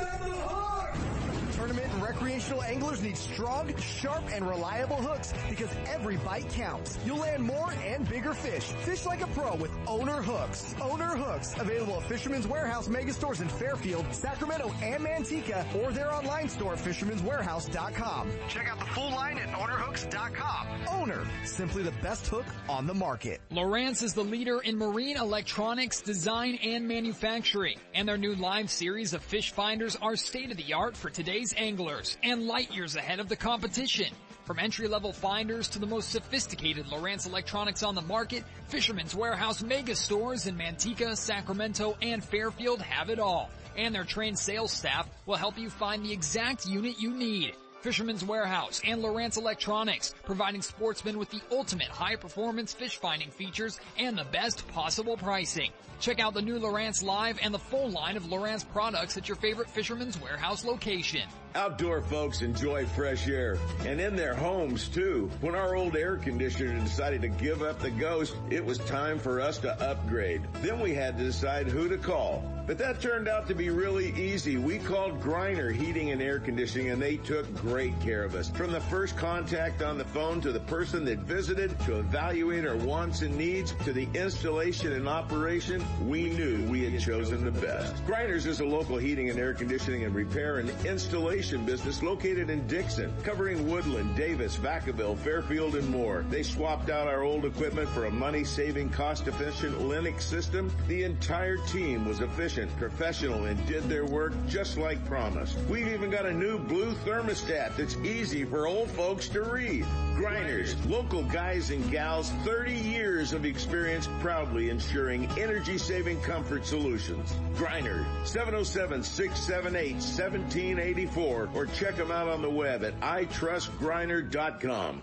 Tournament and recreational anglers need strong, sharp, and reliable hooks because every bite counts. You'll land more and bigger fish. Fish like a pro with Owner Hooks. Owner Hooks, available at Fisherman's Warehouse mega stores in Fairfield, Sacramento, and Manteca, or their online store at fisherman'swarehouse.com. Check out the full line at ownerhooks.com. Owner, simply the best hook on the market. Lowrance is the leader in marine electronics, design, and manufacturing, and their new live series of fish finders are state of the art for today's anglers and light years ahead of the competition. From entry-level finders to the most sophisticated Lowrance electronics on the market, Fisherman's Warehouse mega stores in Manteca, Sacramento, and Fairfield have it all. And their trained sales staff will help you find the exact unit you need. Fisherman's Warehouse and Lowrance Electronics, providing sportsmen with the ultimate high-performance fish finding features and the best possible pricing. Check out the new Lowrance Live and the full line of Lowrance products at your favorite Fisherman's Warehouse location. Outdoor folks enjoy fresh air and in their homes too. When our old air conditioner decided to give up the ghost, it was time for us to upgrade. Then we had to decide who to call. But that turned out to be really easy. We called Griner Heating and Air Conditioning and they took great care of us. From the first contact on the phone to the person that visited to evaluate our wants and needs to the installation and operation, we knew we had chosen the best. Griner's is a local heating and air conditioning and repair and installation business located in Dixon, covering Woodland, Davis, Vacaville, Fairfield, and more. They swapped out our old equipment for a money-saving, cost-efficient Lennox system. The entire team was efficient, professional, and did their work just like promised. We've even got a new blue thermostat that's easy for old folks to read. Griner's, local guys and gals, 30 years of experience proudly ensuring energy-saving comfort solutions. Griner, 707-678-1784 or check them out on the web at itrustgriner.com.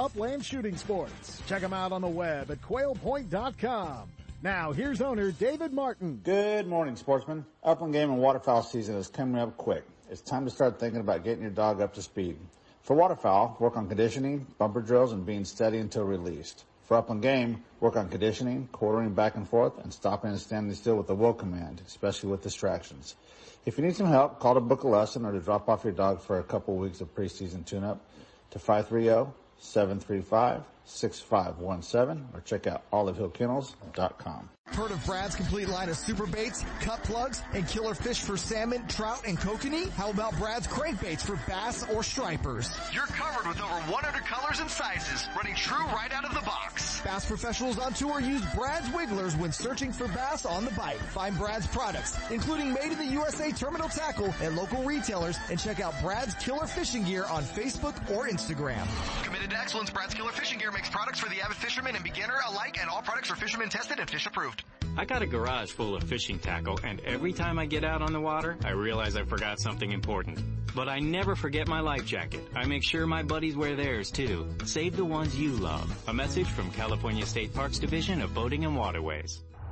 upland shooting sports. Check them out on the web at quailpoint.com. Now here's owner David Martin. Good morning, sportsmen. Upland game and waterfowl season is coming up quick. It's time to start thinking about getting your dog up to speed. For waterfowl, work on conditioning, bumper drills, and being steady until released. For upland game, work on conditioning, quartering back and forth, and stopping and standing still with the will command, especially with distractions. If you need some help, call to book a lesson or to drop off your dog for a couple weeks of preseason tune-up to 530 735 735-6517 or check out olivehillkennels.com. Heard of Brad's complete line of super baits, cut plugs, and killer fish for salmon, trout, and kokanee? How about Brad's crankbaits for bass or stripers? You're covered with over 100 colors and sizes, running true right out of the box. Bass professionals on tour use Brad's Wigglers when searching for bass on the bite. Find Brad's products, including made in the USA terminal tackle at local retailers, and check out Brad's killer fishing gear on Facebook or Instagram. Committed to excellence, Brad's killer fishing gear makes products for the avid fisherman and beginner alike, and all products are fisherman tested and fish approved. I got a garage full of fishing tackle and every time I get out on the water, I realize I forgot something important. But I never forget my life jacket. I make sure my buddies wear theirs too. Save the ones you love. A message from California State Parks Division of Boating and Waterways.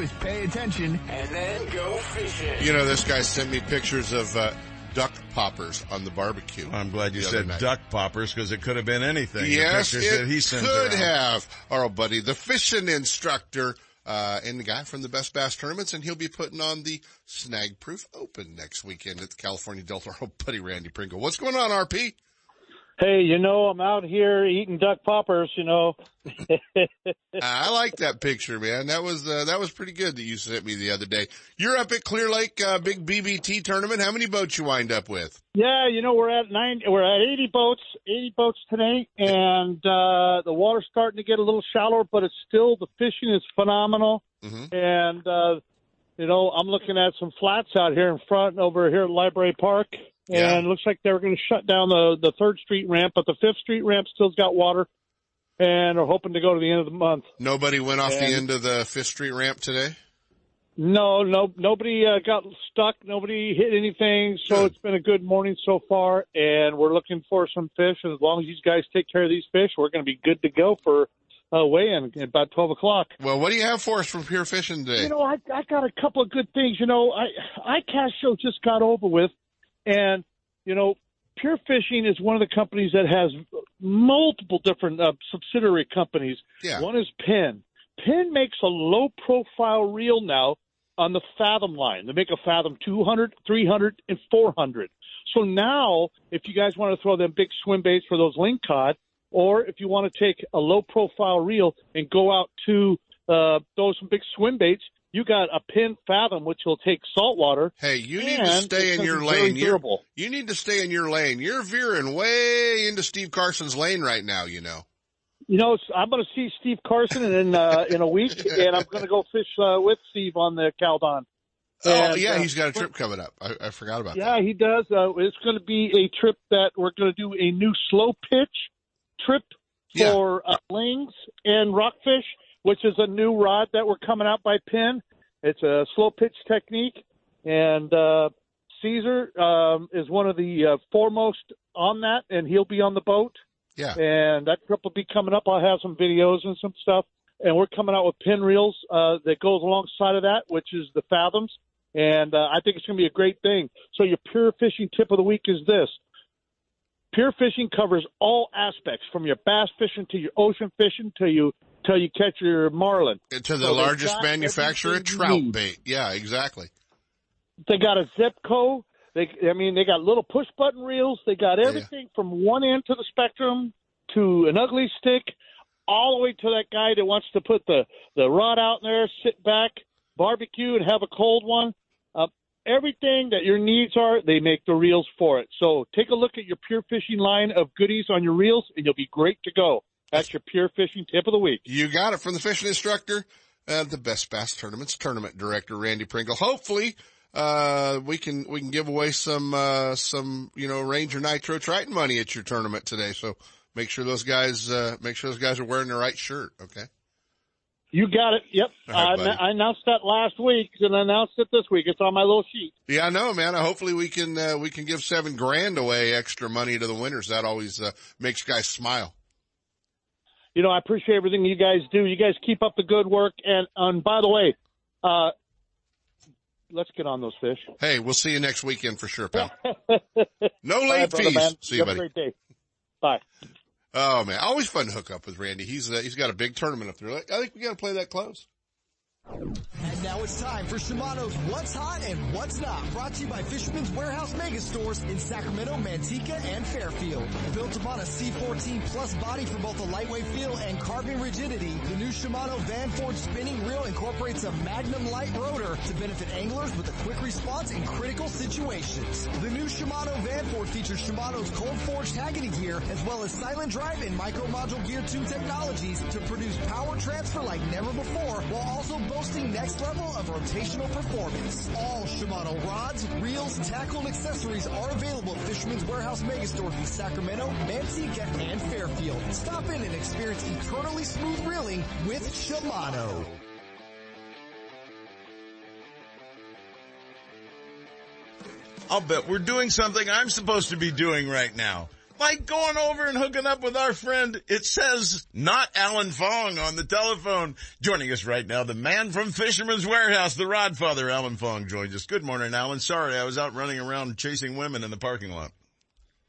is pay attention and then go fishing. You know, this guy sent me pictures of uh, duck poppers on the barbecue. I'm glad you said night. duck poppers because it could have been anything. Yes, the pictures that he it sent could around. have. Our old buddy, the fishing instructor, uh, and the guy from the Best Bass Tournaments, and he'll be putting on the Snag Proof Open next weekend at the California Delta. Our buddy Randy Pringle. What's going on, RP? Hey, you know, I'm out here eating duck poppers, you know. I like that picture, man. That was, uh, that was pretty good that you sent me the other day. You're up at Clear Lake, uh, big BBT tournament. How many boats you wind up with? Yeah, you know, we're at nine, we're at 80 boats, 80 boats today, and, uh, the water's starting to get a little shallower, but it's still, the fishing is phenomenal. Mm-hmm. And, uh, you know, I'm looking at some flats out here in front over here at Library Park. Yeah. And it looks like they were going to shut down the, the third street ramp, but the fifth street ramp still's got water and are hoping to go to the end of the month. Nobody went off the end of the Fifth Street ramp today? No, no, nobody uh, got stuck. Nobody hit anything. So it's been a good morning so far, and we're looking for some fish. And as long as these guys take care of these fish, we're going to be good to go for uh, weigh-in at about twelve o'clock. Well, what do you have for us from Pure Fishing today? You know, I I got a couple of good things. You know, I iCast show just got over with, and you know, Pure Fishing is one of the companies that has multiple different uh, subsidiary companies. Yeah. One is Penn. Penn makes a low-profile reel now on the Fathom line. They make a Fathom 200, 300, and 400. So now, if you guys want to throw them big swim baits for those lingcod, or if you want to take a low-profile reel and go out to uh, those big swim baits, you got a Penn Fathom, which will take saltwater. Hey, you need to stay in your gonna be very lane. You're, you need to stay in your lane. You're veering way into Steve Carson's lane right now, you know. You know, I'm going to see Steve Carson in uh, in a week, and I'm going to go fish uh, with Steve on the Caldon. Oh, And, yeah, uh, he's got a trip coming up. I, I forgot about that. Yeah, he does. Uh, it's going to be a trip that we're going to do a new slow pitch trip for uh, lings and rockfish, which is a new rod that we're coming out by Penn. It's a slow pitch technique, and uh, Caesar um, is one of the uh, foremost on that, and he'll be on the boat. Yeah. And that trip will be coming up. I'll have some videos and some stuff. And we're coming out with Penn reels uh, that goes alongside of that, which is the Fathoms. And uh, I think it's going to be a great thing. So your pure fishing tip of the week is this. Pure fishing covers all aspects, from your bass fishing to your ocean fishing to you till you catch your marlin. To the So largest manufacturer of trout bait. Yeah, exactly. They got a Zebco. They, I mean, they got little push button reels. They got everything from one end to the spectrum to an Ugly Stik, all the way to that guy that wants to put the the rod out in there, sit back, barbecue, and have a cold one. Uh, everything that your needs are, they make the reels for it. So take a look at your Pure Fishing line of goodies on your reels, and you'll be great to go. That's your Pure Fishing tip of the week. You got it from the fishing instructor, uh, the best bass tournaments tournament director, Randy Pringle. Hopefully, uh, we can, we can give away some, uh, some, you know, Ranger Nitro Triton money at your tournament today. So make sure those guys, uh, make sure those guys are wearing the right shirt. Okay. You got it. Yep. Right, I. I announced that last week, and I announced it this week. It's on my little sheet. Yeah, I know, man. Hopefully we can, uh, we can give seven grand away extra money to the winners. That always, uh, makes guys smile. You know, I appreciate everything you guys do. You guys keep up the good work. And, and by the way, uh, let's get on those fish. Hey, we'll see you next weekend for sure, pal. No late brother, fees. man. See you, Have a buddy. great day. Bye. Oh man, always fun to hook up with Randy. He's uh, he's got a big tournament up there. I think we got to play that close. And now it's time for Shimano's What's Hot and What's Not, brought to you by Fisherman's Warehouse Mega Stores in Sacramento, Manteca, and Fairfield. Built upon a CI4 plus body for both a lightweight feel and carbon rigidity, the new Shimano Vanford spinning reel incorporates a Magnum light rotor to benefit anglers with a quick response in critical situations. The new Shimano Vanford features Shimano's cold forged Hagane gear as well as silent drive and micro module gear 2 technologies to produce power transfer like never before while also boasting next level of rotational performance. All Shimano rods, reels, tackle, and accessories are available at Fisherman's Warehouse Megastore in Sacramento, Manteca, and Fairfield. Stop in and experience eternally smooth reeling with Shimano. I'll bet we're doing something I'm supposed to be doing right now. Like going over and hooking up with our friend, it says not Alan Fong on the telephone. Joining us right now, the man from Fisherman's Warehouse, the Rodfather, Alan Fong joins us. Good morning, Alan. Sorry, I was out running around chasing women in the parking lot.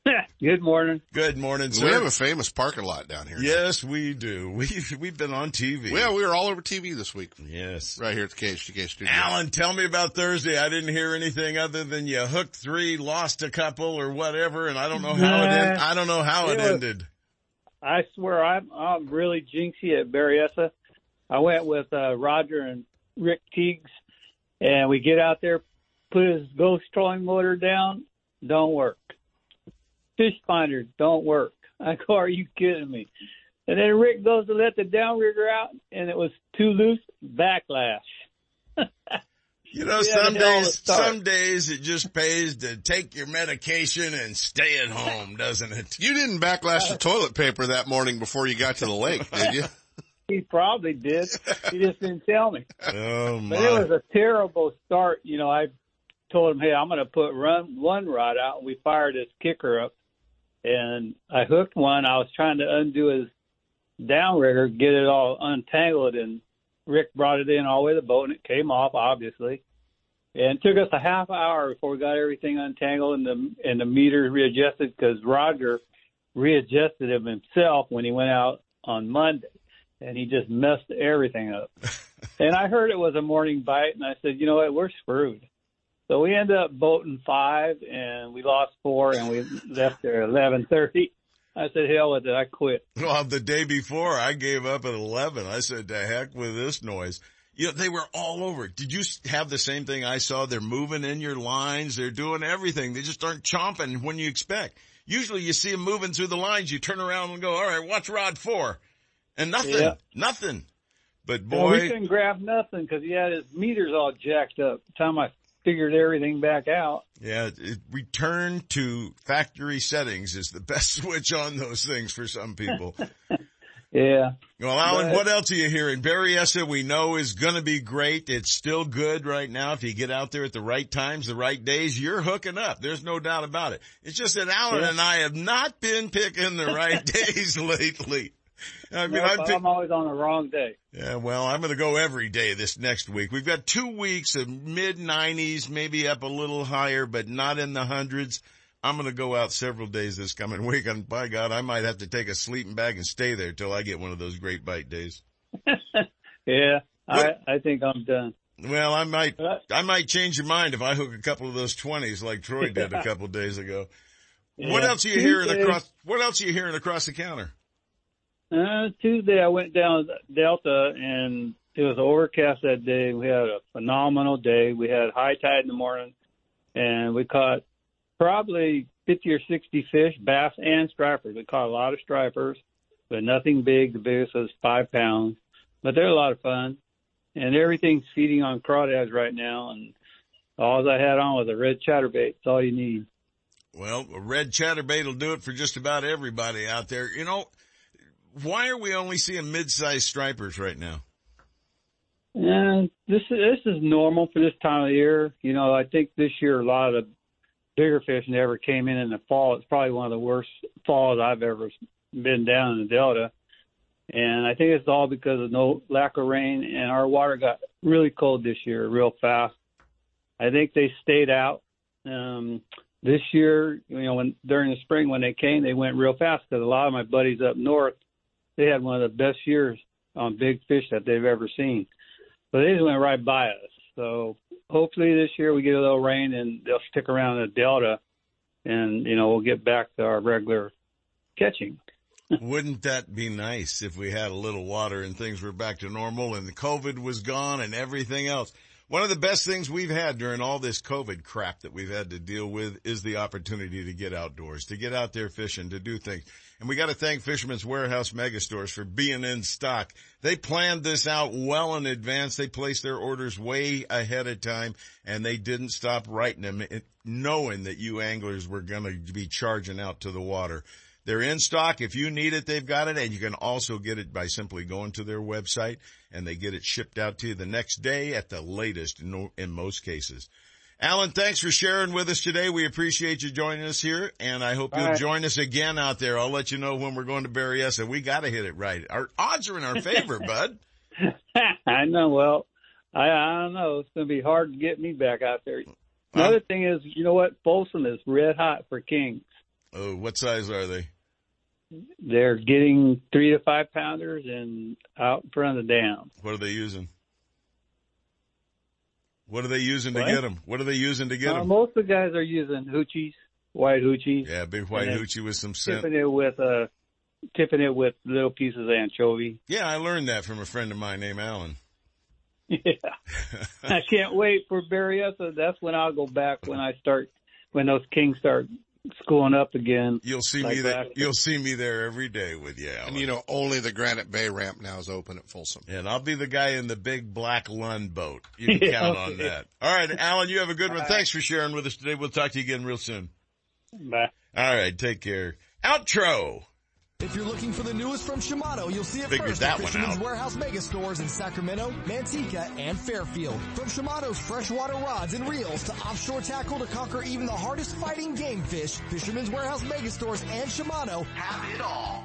Good morning. Good morning, sir. We have a famous parking lot down here. Yes, we do. We've, we've been on TV. Yeah, we were all over TV this week. Yes. Right here at the KHTK studio. Alan, tell me about Thursday. I didn't hear anything other than you hooked three, lost a couple or whatever, and I don't know how it, end, I don't know how it, it was, ended. I swear I'm, I'm really jinxy at Berryessa. I went with, uh, Roger and Rick Teagues and we get out there, put his ghost trolling motor down, don't work fish finders don't work. I go, are you kidding me? And then Rick goes to let the downrigger out, and it was too loose. Backlash. you know, some days, some days it just pays to take your medication and stay at home, doesn't it? You didn't backlash the toilet paper that morning before you got to the lake, did you? He probably did. He just didn't tell me. Oh my! But it was a terrible start. You know, I told him, "Hey, I'm going to put run one rod out." And we fired this kicker up, and I hooked one. I was trying to undo his downrigger, get it all untangled, and Rick brought it in all the way to the boat, and it came off, obviously. And it took us a half hour before we got everything untangled and the and the meter readjusted because Roger readjusted him himself when he went out on Monday, and he just messed everything up. and I heard it was a morning bite, and I said, you know what, we're screwed. So we ended up boating five, and we lost four, and we left there at eleven thirty. I said, "Hell with it, I quit." Well, the day before, I gave up at eleven. I said, "To heck with this noise." You know, they were all over. Did you have the same thing I saw? They're moving in your lines. They're doing everything. They just aren't chomping when you expect. Usually you see them moving through the lines. You turn around and go, all right, watch rod four. And nothing, yeah. nothing. But boy. Well, we couldn't grab nothing because he had his meters all jacked up. The time I figured everything back out. Yeah, return to factory settings is the best switch on those things for some people. yeah. Well, Alan, but, what else are you hearing? Berryessa we know is going to be great. It's still good right now. If you get out there at the right times, the right days, you're hooking up. There's no doubt about it. It's just that Alan yeah. and I have not been picking the right days lately. I mean, I'm, pick- I'm, always on the wrong day. Yeah, well, I'm going to go every day this next week. We've got two weeks of mid 90s, maybe up a little higher, but not in the hundreds. I'm going to go out several days this coming week, and by God, I might have to take a sleeping bag and stay there till I get one of those great bite days. yeah, I I think I'm done. Well, I might I might change your mind if I hook a couple of those twenties like Troy did a couple of days ago. Yeah. What else are you hearing across? What else are you hearing across the counter? Uh, Tuesday I went down Delta and it was overcast that day. We had a phenomenal day. We had high tide in the morning and we caught probably 50 or 60 fish, bass and stripers. We caught a lot of stripers, but nothing big. The biggest was five pounds, but they're a lot of fun. And everything's feeding on crawdads right now. And all I had on was a red chatterbait. It's all you need. Well, a red chatterbait will do it for just about everybody out there. You know, why are we only seeing mid-sized stripers right now? And this is this is normal for this time of year. You know, I think this year a lot of the bigger fish never came in in the fall. It's probably one of the worst falls I've ever been down in the Delta, and I think it's all because of no lack of rain and our water got really cold this year, real fast. I think they stayed out. Um, this year, you know, when during the spring when they came, they went real fast because a lot of my buddies up north they had one of the best years on big fish that they've ever seen. But they just went right by us. So hopefully this year we get a little rain and they'll stick around the delta, and you know we'll get back to our regular catching. Wouldn't that be nice if we had a little water and things were back to normal and the COVID was gone and everything else? One of the best things we've had during all this COVID crap that we've had to deal with is the opportunity to get outdoors, to get out there fishing, to do things. And we got to thank Fisherman's Warehouse Megastores for being in stock. They planned this out well in advance. They placed their orders way ahead of time and they didn't stop writing them knowing that you anglers were going to be charging out to the water. They're in stock. If you need it, they've got it. And you can also get it by simply going to their website and they get it shipped out to you the next day at the latest in, in most cases. Alan, thanks for sharing with us today. We appreciate you joining us here, and I hope you'll right. join us again out there. I'll let you know when we're going to Berryessa. We got to hit it right. Our odds are in our favor, bud. I know. Well, I, I don't know. It's going to be hard to get me back out there. Another um, thing is, you know what? Folsom is red hot for kings. Oh, what size are they? They're getting three to five pounders and out in front of the dam. What are they using? What are they using What? to get them? What are they using to get Uh, them? most of the guys are using hoochies, white hoochies. Yeah, big white hoochie with some scent. Tipping it with uh, tipping it with little pieces of anchovy. Yeah, I learned that from a friend of mine named Alan. Yeah, I can't wait for Berryessa. That's when I'll go back when I start when those kings start schooling up again. You'll see Like me there. You'll see me there every day with you, Alan. And you know, only the Granite Bay ramp now is open at Folsom. And I'll be the guy in the big black Lund boat. You can Yeah, count on that. All right, Alan, you have a good one. All right. Thanks for sharing with us today. We'll talk to you again real soon. Bye. All right, take care. Outro. If you're looking for the newest from Shimano, you'll see it Figured first at Fisherman's. Warehouse mega stores in Sacramento, Manteca, and Fairfield. From Shimano's freshwater rods and reels to offshore tackle to conquer even the hardest fighting game fish, Fisherman's Warehouse mega stores and Shimano have it all.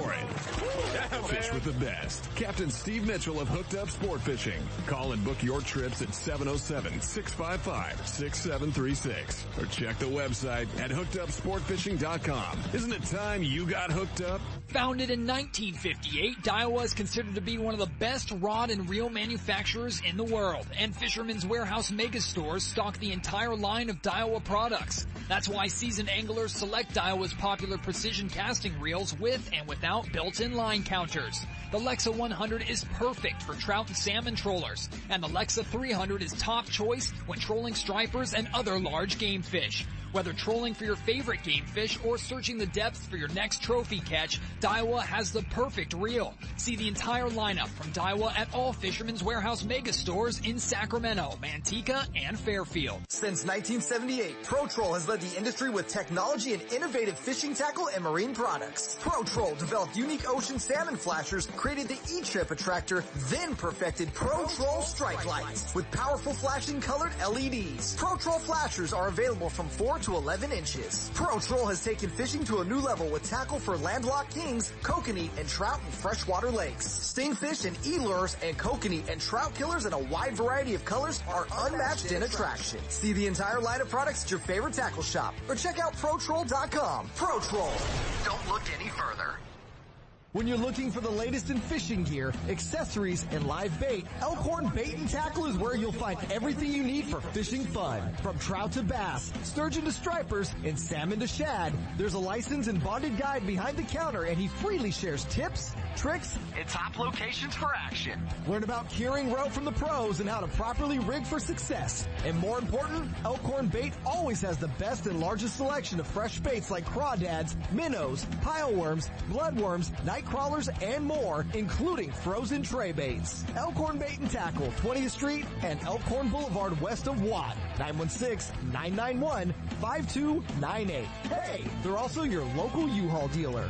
it. Fish with the best. Captain Steve Mitchell of Hooked Up Sport Fishing. Call and book your trips at 707-655-6736 or check the website at hookedupsportfishing.com. Isn't it time you got hooked up? Founded in 1958, Daiwa is considered to be one of the best rod and reel manufacturers in the world, and Fisherman's Warehouse mega stores stock the entire line of Daiwa products. That's why seasoned anglers select Daiwa's popular precision casting reels with and without built-in line counters. The Lexa 100 is perfect for trout and salmon trollers, and the Lexa 300 is top choice when trolling stripers and other large game fish. Whether trolling for your favorite game fish or searching the depths for your next trophy catch, Daiwa has the perfect reel. See the entire lineup from Daiwa at all Fisherman's Warehouse mega stores in Sacramento, Manteca, and Fairfield. Since 1978, ProTroll has led the industry with technology and innovative fishing tackle and marine products. ProTroll developed unique ocean salmon flashers, created the E-Chip attractor, then perfected ProTroll strike lights with powerful flashing colored LEDs. ProTroll flashers are available from 4 to 11 inches. Pro Troll has taken fishing to a new level with tackle for landlocked kings, kokanee, and trout in freshwater lakes. Stingfish and e-lures and kokanee and trout killers in a wide variety of colors are unmatched in attraction. See the entire line of products at your favorite tackle shop or check out ProTroll.com. ProTroll. Don't look any further. When you're looking for the latest in fishing gear, accessories, and live bait, Elkhorn Bait and Tackle is where you'll find everything you need for fishing fun. From trout to bass, sturgeon to stripers, and salmon to shad, there's a licensed and bonded guide behind the counter and he freely shares tips, tricks, and top locations for action. Learn about curing roe from the pros and how to properly rig for success. And more important, Elkhorn Bait always has the best and largest selection of fresh baits like crawdads, minnows, pileworms, bloodworms, night crawlers, and more, including frozen tray baits. Elkhorn Bait and Tackle, 20th Street and Elkhorn Boulevard west of Watt, 916-991-5298. Hey, they're also your local U-Haul dealer.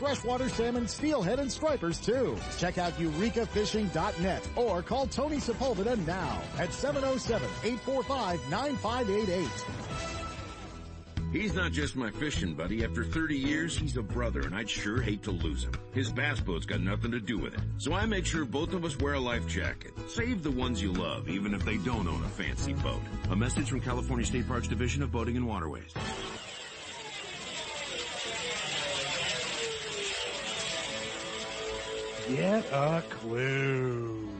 freshwater salmon, steelhead, and stripers too. Check out eurekafishing.net or call Tony Sepulveda now at 707-845-9588. He's not just my fishing buddy. After 30 years, he's a brother, and I'd sure hate to lose him. His bass boat's got nothing to do with it. So I make sure both of us wear a life jacket. Save the ones you love, even if they don't own a fancy boat. A message from California State Parks Division of Boating and Waterways. Get a clue.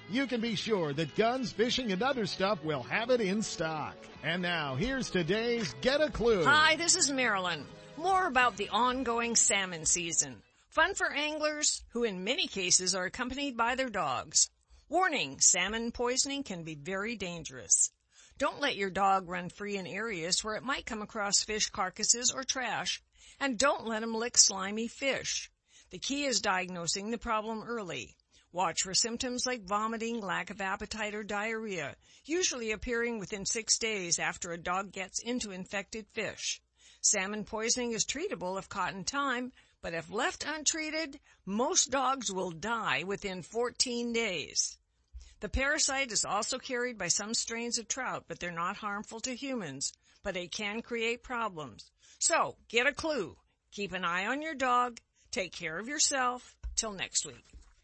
you can be sure that guns, fishing, and other stuff will have it in stock. And now, here's today's Get a Clue. Hi, this is Marilyn. More about the ongoing salmon season. Fun for anglers who in many cases are accompanied by their dogs. Warning, salmon poisoning can be very dangerous. Don't let your dog run free in areas where it might come across fish carcasses or trash. And don't let him lick slimy fish. The key is diagnosing the problem early. Watch for symptoms like vomiting, lack of appetite, or diarrhea, usually appearing within six days after a dog gets into infected fish. Salmon poisoning is treatable if caught in time, but if left untreated, most dogs will die within 14 days. The parasite is also carried by some strains of trout, but they're not harmful to humans, but they can create problems. So, get a clue. Keep an eye on your dog. Take care of yourself. Till next week.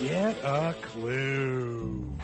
Get a clue.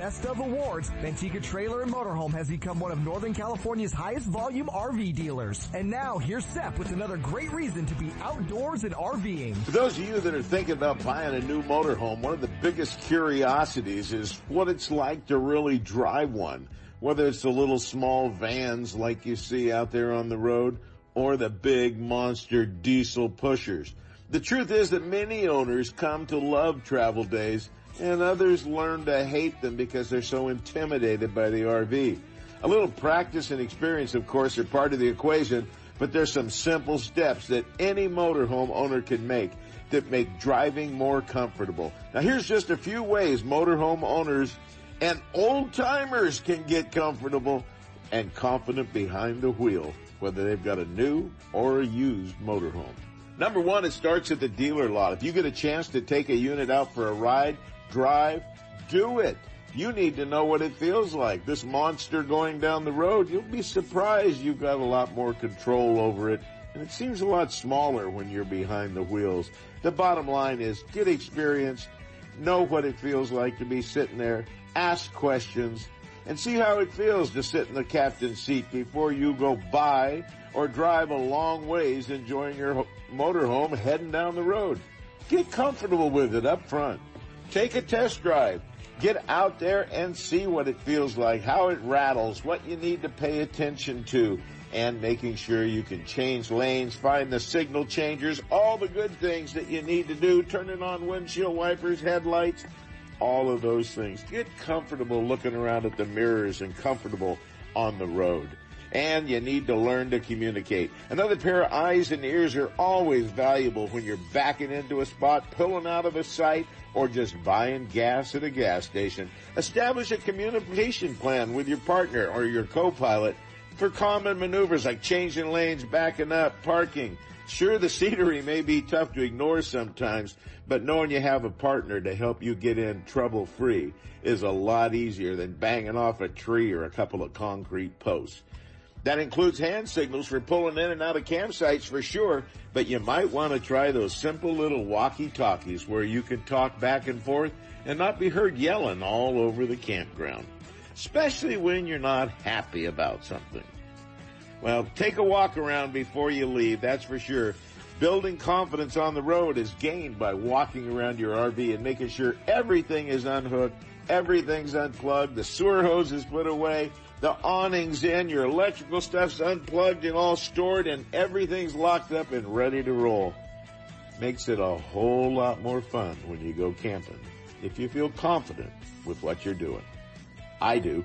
Best of Awards, Manteca Trailer and Motorhome has become one of Northern California's highest volume RV dealers. And now here's Sep with another great reason to be outdoors and RVing. For those of you that are thinking about buying a new motorhome, one of the biggest curiosities is what it's like to really drive one. Whether it's the little small vans like you see out there on the road or the big monster diesel pushers. The truth is that many owners come to love travel days and others learn to hate them because they're so intimidated by the RV. A little practice and experience, of course, are part of the equation, but there's some simple steps that any motorhome owner can make that make driving more comfortable. Now here's just a few ways motorhome owners and old timers can get comfortable and confident behind the wheel, whether they've got a new or a used motorhome. Number one, it starts at the dealer lot. If you get a chance to take a unit out for a ride, drive, do it. You need to know what it feels like. This monster going down the road, you'll be surprised you've got a lot more control over it. And it seems a lot smaller when you're behind the wheels. The bottom line is get experience, know what it feels like to be sitting there, ask questions, and see how it feels to sit in the captain's seat before you go buy or drive a long ways enjoying your motorhome heading down the road. Get comfortable with it up front. Take a test drive. Get out there and see what it feels like, how it rattles, what you need to pay attention to, and making sure you can change lanes, find the signal changers, all the good things that you need to do, turning on windshield wipers, headlights, all of those things. Get comfortable looking around at the mirrors and comfortable on the road. And you need to learn to communicate. Another pair of eyes and ears are always valuable when you're backing into a spot, pulling out of a site, or just buying gas at a gas station. Establish a communication plan with your partner or your co-pilot for common maneuvers like changing lanes, backing up, parking. Sure, the scenery may be tough to ignore sometimes, but knowing you have a partner to help you get in trouble free is a lot easier than banging off a tree or a couple of concrete posts. That includes hand signals for pulling in and out of campsites for sure, but you might want to try those simple little walkie-talkies where you can talk back and forth and not be heard yelling all over the campground. Especially when you're not happy about something. Well, take a walk around before you leave, that's for sure. Building confidence on the road is gained by walking around your RV and making sure everything is unhooked, everything's unplugged, the sewer hose is put away, the awning's in, your electrical stuff's unplugged and all stored, and everything's locked up and ready to roll. Makes it a whole lot more fun when you go camping if you feel confident with what you're doing. I do.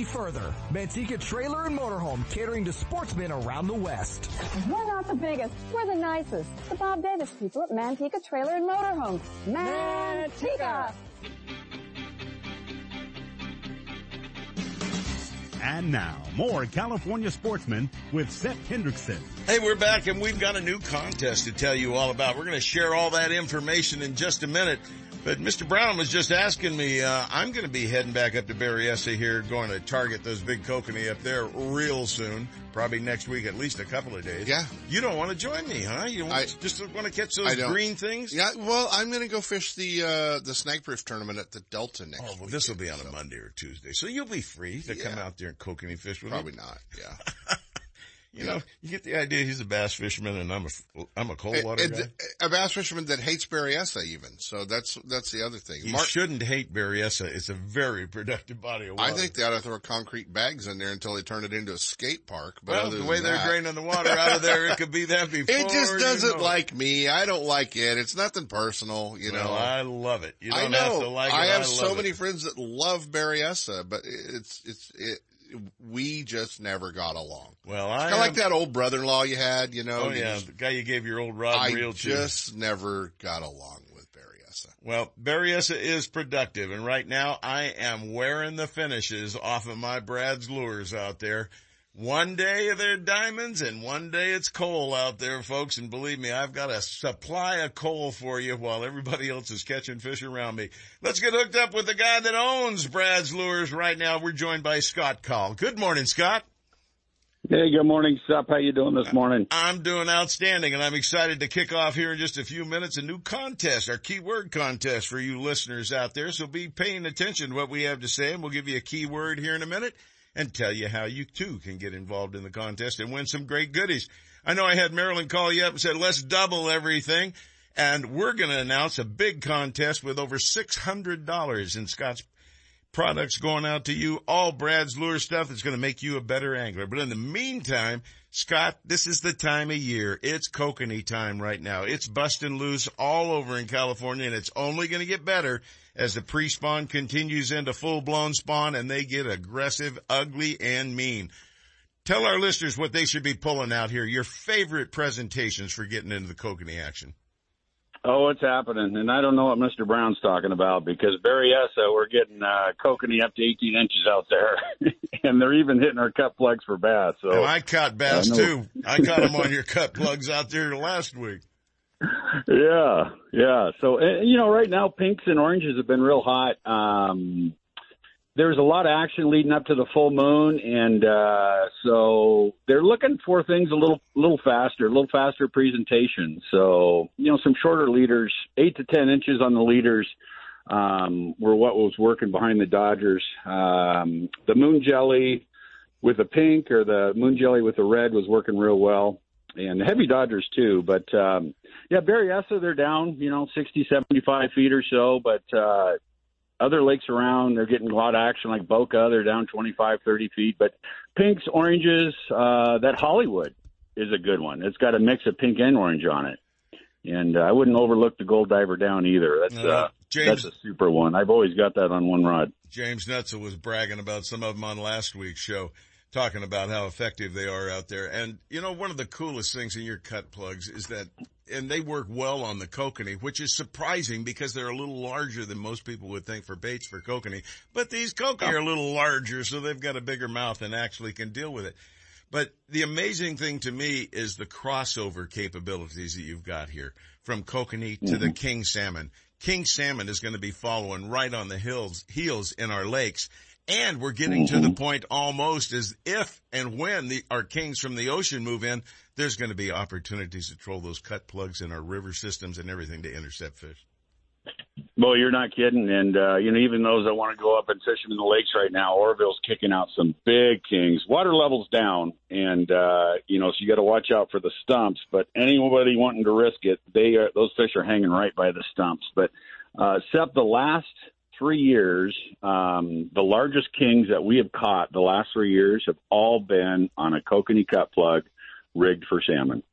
further. Manteca Trailer and Motorhome catering to sportsmen around the West. We're not the biggest, we're the nicest. The Bob Davis people at Manteca Trailer and Motorhome. Manteca! And now, more California sportsmen with Sep Hendrickson. Hey, we're back and we've got a new contest to tell you all about. We're going to share all that information in just a minute. But Mr. Brown was just asking me, uh, I'm going to be heading back up to Berryessa here, going to target those big kokanee up there real soon, probably next week, at least a couple of days. Yeah. You don't want to join me, huh? You I- just want to catch those green things? Yeah, well, I'm going to go fish the uh, the snag proof tournament at the Delta next. Oh, well, this will be on a Monday or Tuesday, so you'll be free to come out there and kokanee fish with Probably me. not. Yeah. You know, you get the idea. He's a bass fisherman, and I'm a I'm a cold water guy. a bass fisherman that hates Berryessa even. So that's that's the other thing. You Mark- shouldn't hate Berryessa. It's a very productive body of water. I think they ought to throw concrete bags in there until they turn it into a skate park. But well, the way they're that- draining the water out of there, it could be that before. It just doesn't know. like me. I don't like it. It's nothing personal, you Well, know. I love it. You I don't know. have to like it. I have I so many friends that love Berryessa, but it's it's it. We just never got along. Well, I kind of like that old brother-in-law you had, you know. Oh yeah, just- the guy you gave your old rod I reel to. I just never got along with Berryessa. Well, Berryessa is productive, and right now I am wearing the finishes off of my Brad's lures out there. One day they're diamonds, and one day it's coal out there, folks. And believe me, I've got a supply of coal for you while everybody else is catching fish around me. Let's get hooked up with the guy that owns Brad's lures right now. We're joined by Scott Call. Good morning, Scott. Hey, good morning, Sep. How you doing this morning? I'm doing outstanding and I'm excited to kick off here in just a few minutes a new contest, our keyword contest for you listeners out there. So be paying attention to what we have to say and we'll give you a keyword here in a minute and tell you how you too can get involved in the contest and win some great goodies. I know I had Marilyn call you up and said, let's double everything. And we're going to announce a big contest with over $600 in Scott's products going out to you, all Brad's lure stuff that's going to make you a better angler. But in the meantime, Scott, this is the time of year. It's kokanee time right now. It's busting loose all over in California and it's only going to get better as the pre-spawn continues into full-blown spawn and they get aggressive, ugly, and mean. Tell our listeners what they should be pulling out here, your favorite presentations for getting into the kokanee action. Oh, it's happening, and I don't know what Mr. Brown's talking about because Berryessa, we're getting uh, kokanee up to 18 inches out there, and they're even hitting our cut plugs for bass. So And I caught bass I too. I caught them on your cut plugs out there last week. Yeah, yeah. So you know, right now pinks and oranges have been real hot. Um, there's a lot of action leading up to the full moon, and uh, so they're looking for things a little, little faster, a little faster presentation. So you know, some shorter leaders, eight to ten inches on the leaders. um, were what was working behind the Dodgers. Um, the moon jelly with the pink or the moon jelly with the red was working real well. And the heavy Dodgers too, but um, yeah, Berryessa they're down, you know, 60, 75 feet or so, but uh, other lakes around, they're getting a lot of action like Boca. They're down 25, 30 feet. But pinks, oranges, uh, that Hollywood is a good one. It's got a mix of pink and orange on it. And uh, I wouldn't overlook the Gold Diver down either. That's, uh, uh James, that's a super one. I've always got that on one rod. James Netzel was bragging about some of them on last week's show talking about how effective they are out there. And you know, one of the coolest things in your cut plugs is that, and they work well on the kokanee, which is surprising because they're a little larger than most people would think for baits for kokanee. But these kokanee are a little larger, so they've got a bigger mouth and actually can deal with it. But the amazing thing to me is the crossover capabilities that you've got here from kokanee to mm-hmm. the king salmon. King salmon is going to be following right on the hills, heels in our lakes and we're getting mm-hmm. to the mm-hmm. point almost as if and when the, our kings from the ocean move in, there's going to be opportunities to troll those cut plugs in our river systems and everything to intercept fish. Well, you're not kidding. And, uh, you know, even those that want to go up and fish them in the lakes right now, Oroville's kicking out some big kings. Water level's down. And, uh, you know, so you got to watch out for the stumps. But anybody wanting to risk it, they are, those fish are hanging right by the stumps. But, uh, except the last three years, um, the largest kings that we have caught the last three years have all been on a kokanee cut plug rigged for salmon.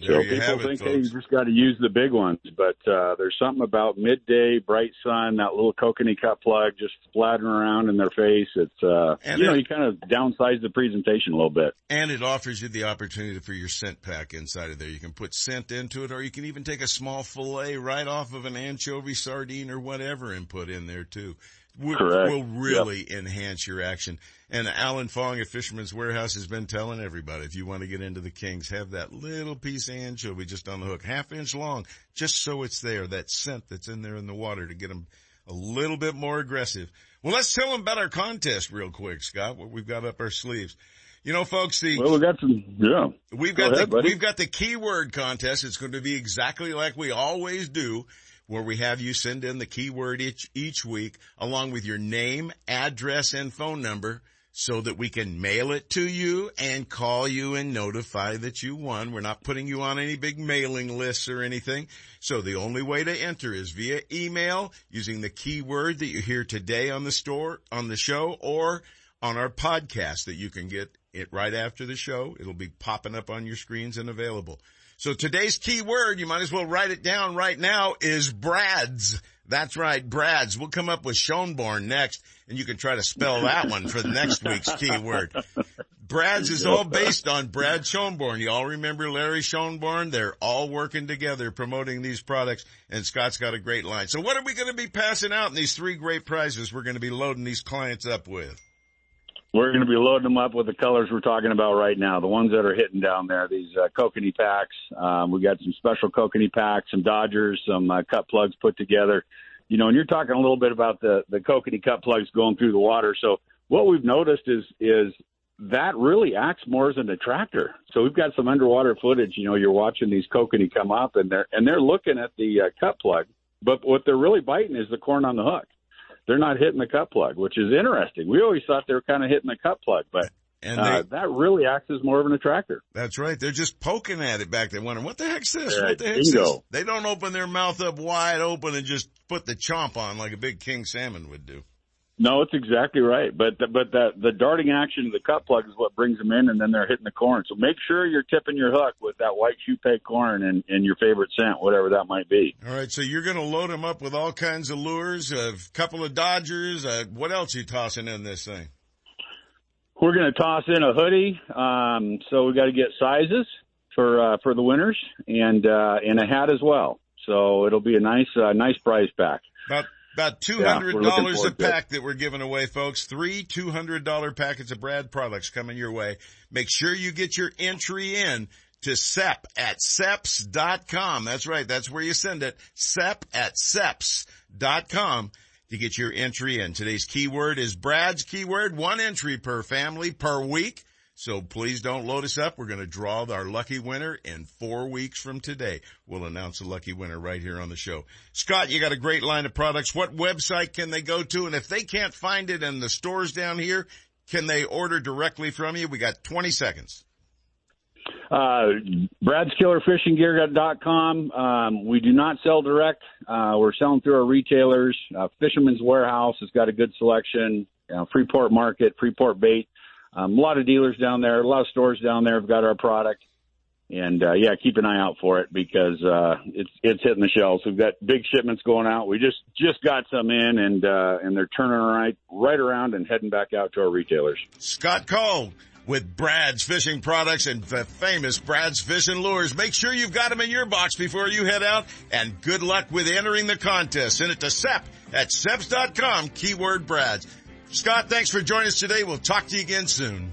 So people think they just got to use the big ones, but uh, there's something about midday, bright sun, that little kokanee cut plug just flattering around in their face. It's uh, and you know, you kind of downsize the presentation a little bit, and it offers you the opportunity for your scent pack inside of there. You can put scent into it, or you can even take a small fillet right off of an anchovy, sardine, or whatever, and put in there too will, will really yep. enhance your action. And Alan Fong at Fisherman's Warehouse has been telling everybody, if you want to get into the Kings, have that little piece of anchovy just on the hook, half inch long, just so it's there, that scent that's in there in the water to get them a little bit more aggressive. Well, let's tell them about our contest real quick, Scott, what we've got up our sleeves. You know, folks, the well, we got some. Yeah, we've got the we've got the keyword contest. It's going to be exactly like we always do where we have you send in the keyword each, each week along with your name, address, and phone number so that we can mail it to you and call you and notify that you won. We're not putting you on any big mailing lists or anything. So the only way to enter is via email using the keyword that you hear today on the store, on the show or on our podcast that you can get it right after the show. It'll be popping up on your screens and available. So today's key word, you might as well write it down right now, is Brad's. That's right, Brad's. We'll come up with Schoenborn next, and you can try to spell that one for next week's keyword. Brad's is all based on Brad Schoenborn. You all remember Larry Schoenborn? They're all working together promoting these products, and Scott's got a great line. So what are we going to be passing out in these three great prizes we're going to be loading these clients up with? We're going to be loading them up with the colors we're talking about right now, the ones that are hitting down there, these uh, kokanee packs. Um, we got some special kokanee packs, some Dodgers, some uh, cut plugs put together. You know, and you're talking a little bit about the the kokanee cut plugs going through the water. So what we've noticed is is that really acts more as an attractor. So we've got some underwater footage. You know, you're watching these kokanee come up, and they're and they're looking at the uh, cut plug, but what they're really biting is the corn on the hook they're not hitting the cut plug, which is interesting. We always thought they were kind of hitting the cut plug, but and uh, that really acts as more of an attractor. That's right. They're just poking at it back there, wondering what the heck's this? Yeah, what the heck's bingo. this? They don't open their mouth up wide open and just put the chomp on like a big king salmon would do. No, it's exactly right. But the, but the the darting action of the cut plug is what brings them in, and then they're hitting the corn. So make sure you're tipping your hook with that white Shoepeg corn and, and your favorite scent, whatever that might be. All right, so you're going to load them up with all kinds of lures, a couple of Dodgers. Uh, what else are you tossing in this thing? We're going to toss in a hoodie. Um, so we got to get sizes for uh, for the winners and uh, and a hat as well. So it'll be a nice uh, nice prize pack. About about two hundred dollars yeah, a pack that we're giving away, folks. Three two hundred dollar packets of Brad products coming your way. Make sure you get your entry in to SEP at SEPS.com. That's right. That's where you send it. SEP at SEPS.com to get your entry in. Today's keyword is Brad's keyword. One entry per family per week. So please don't load us up. We're going to draw our lucky winner in four weeks from today. We'll announce the lucky winner right here on the show. Scott, you got a great line of products. What website can they go to? And if they can't find it in the stores down here, can they order directly from you? We got 20 seconds. Uh, BradskillerFishingGear.com. Um, we do not sell direct. Uh, we're selling through our retailers. Uh, Fisherman's Warehouse has got a good selection. You know, Freeport Market, Freeport Bait. Um, a lot of dealers down there, a lot of stores down there have got our product. And uh, yeah, keep an eye out for it because uh, it's it's hitting the shelves. We've got big shipments going out. We just just got some in, and uh, and they're turning right right around and heading back out to our retailers. Scott Cole with Brad's Fishing Products and the famous Brad's Fishing Lures. Make sure you've got them in your box before you head out, and good luck with entering the contest. Send it to SEP at SEPs.com, keyword Brad's. Scott, thanks for joining us today. We'll talk to you again soon.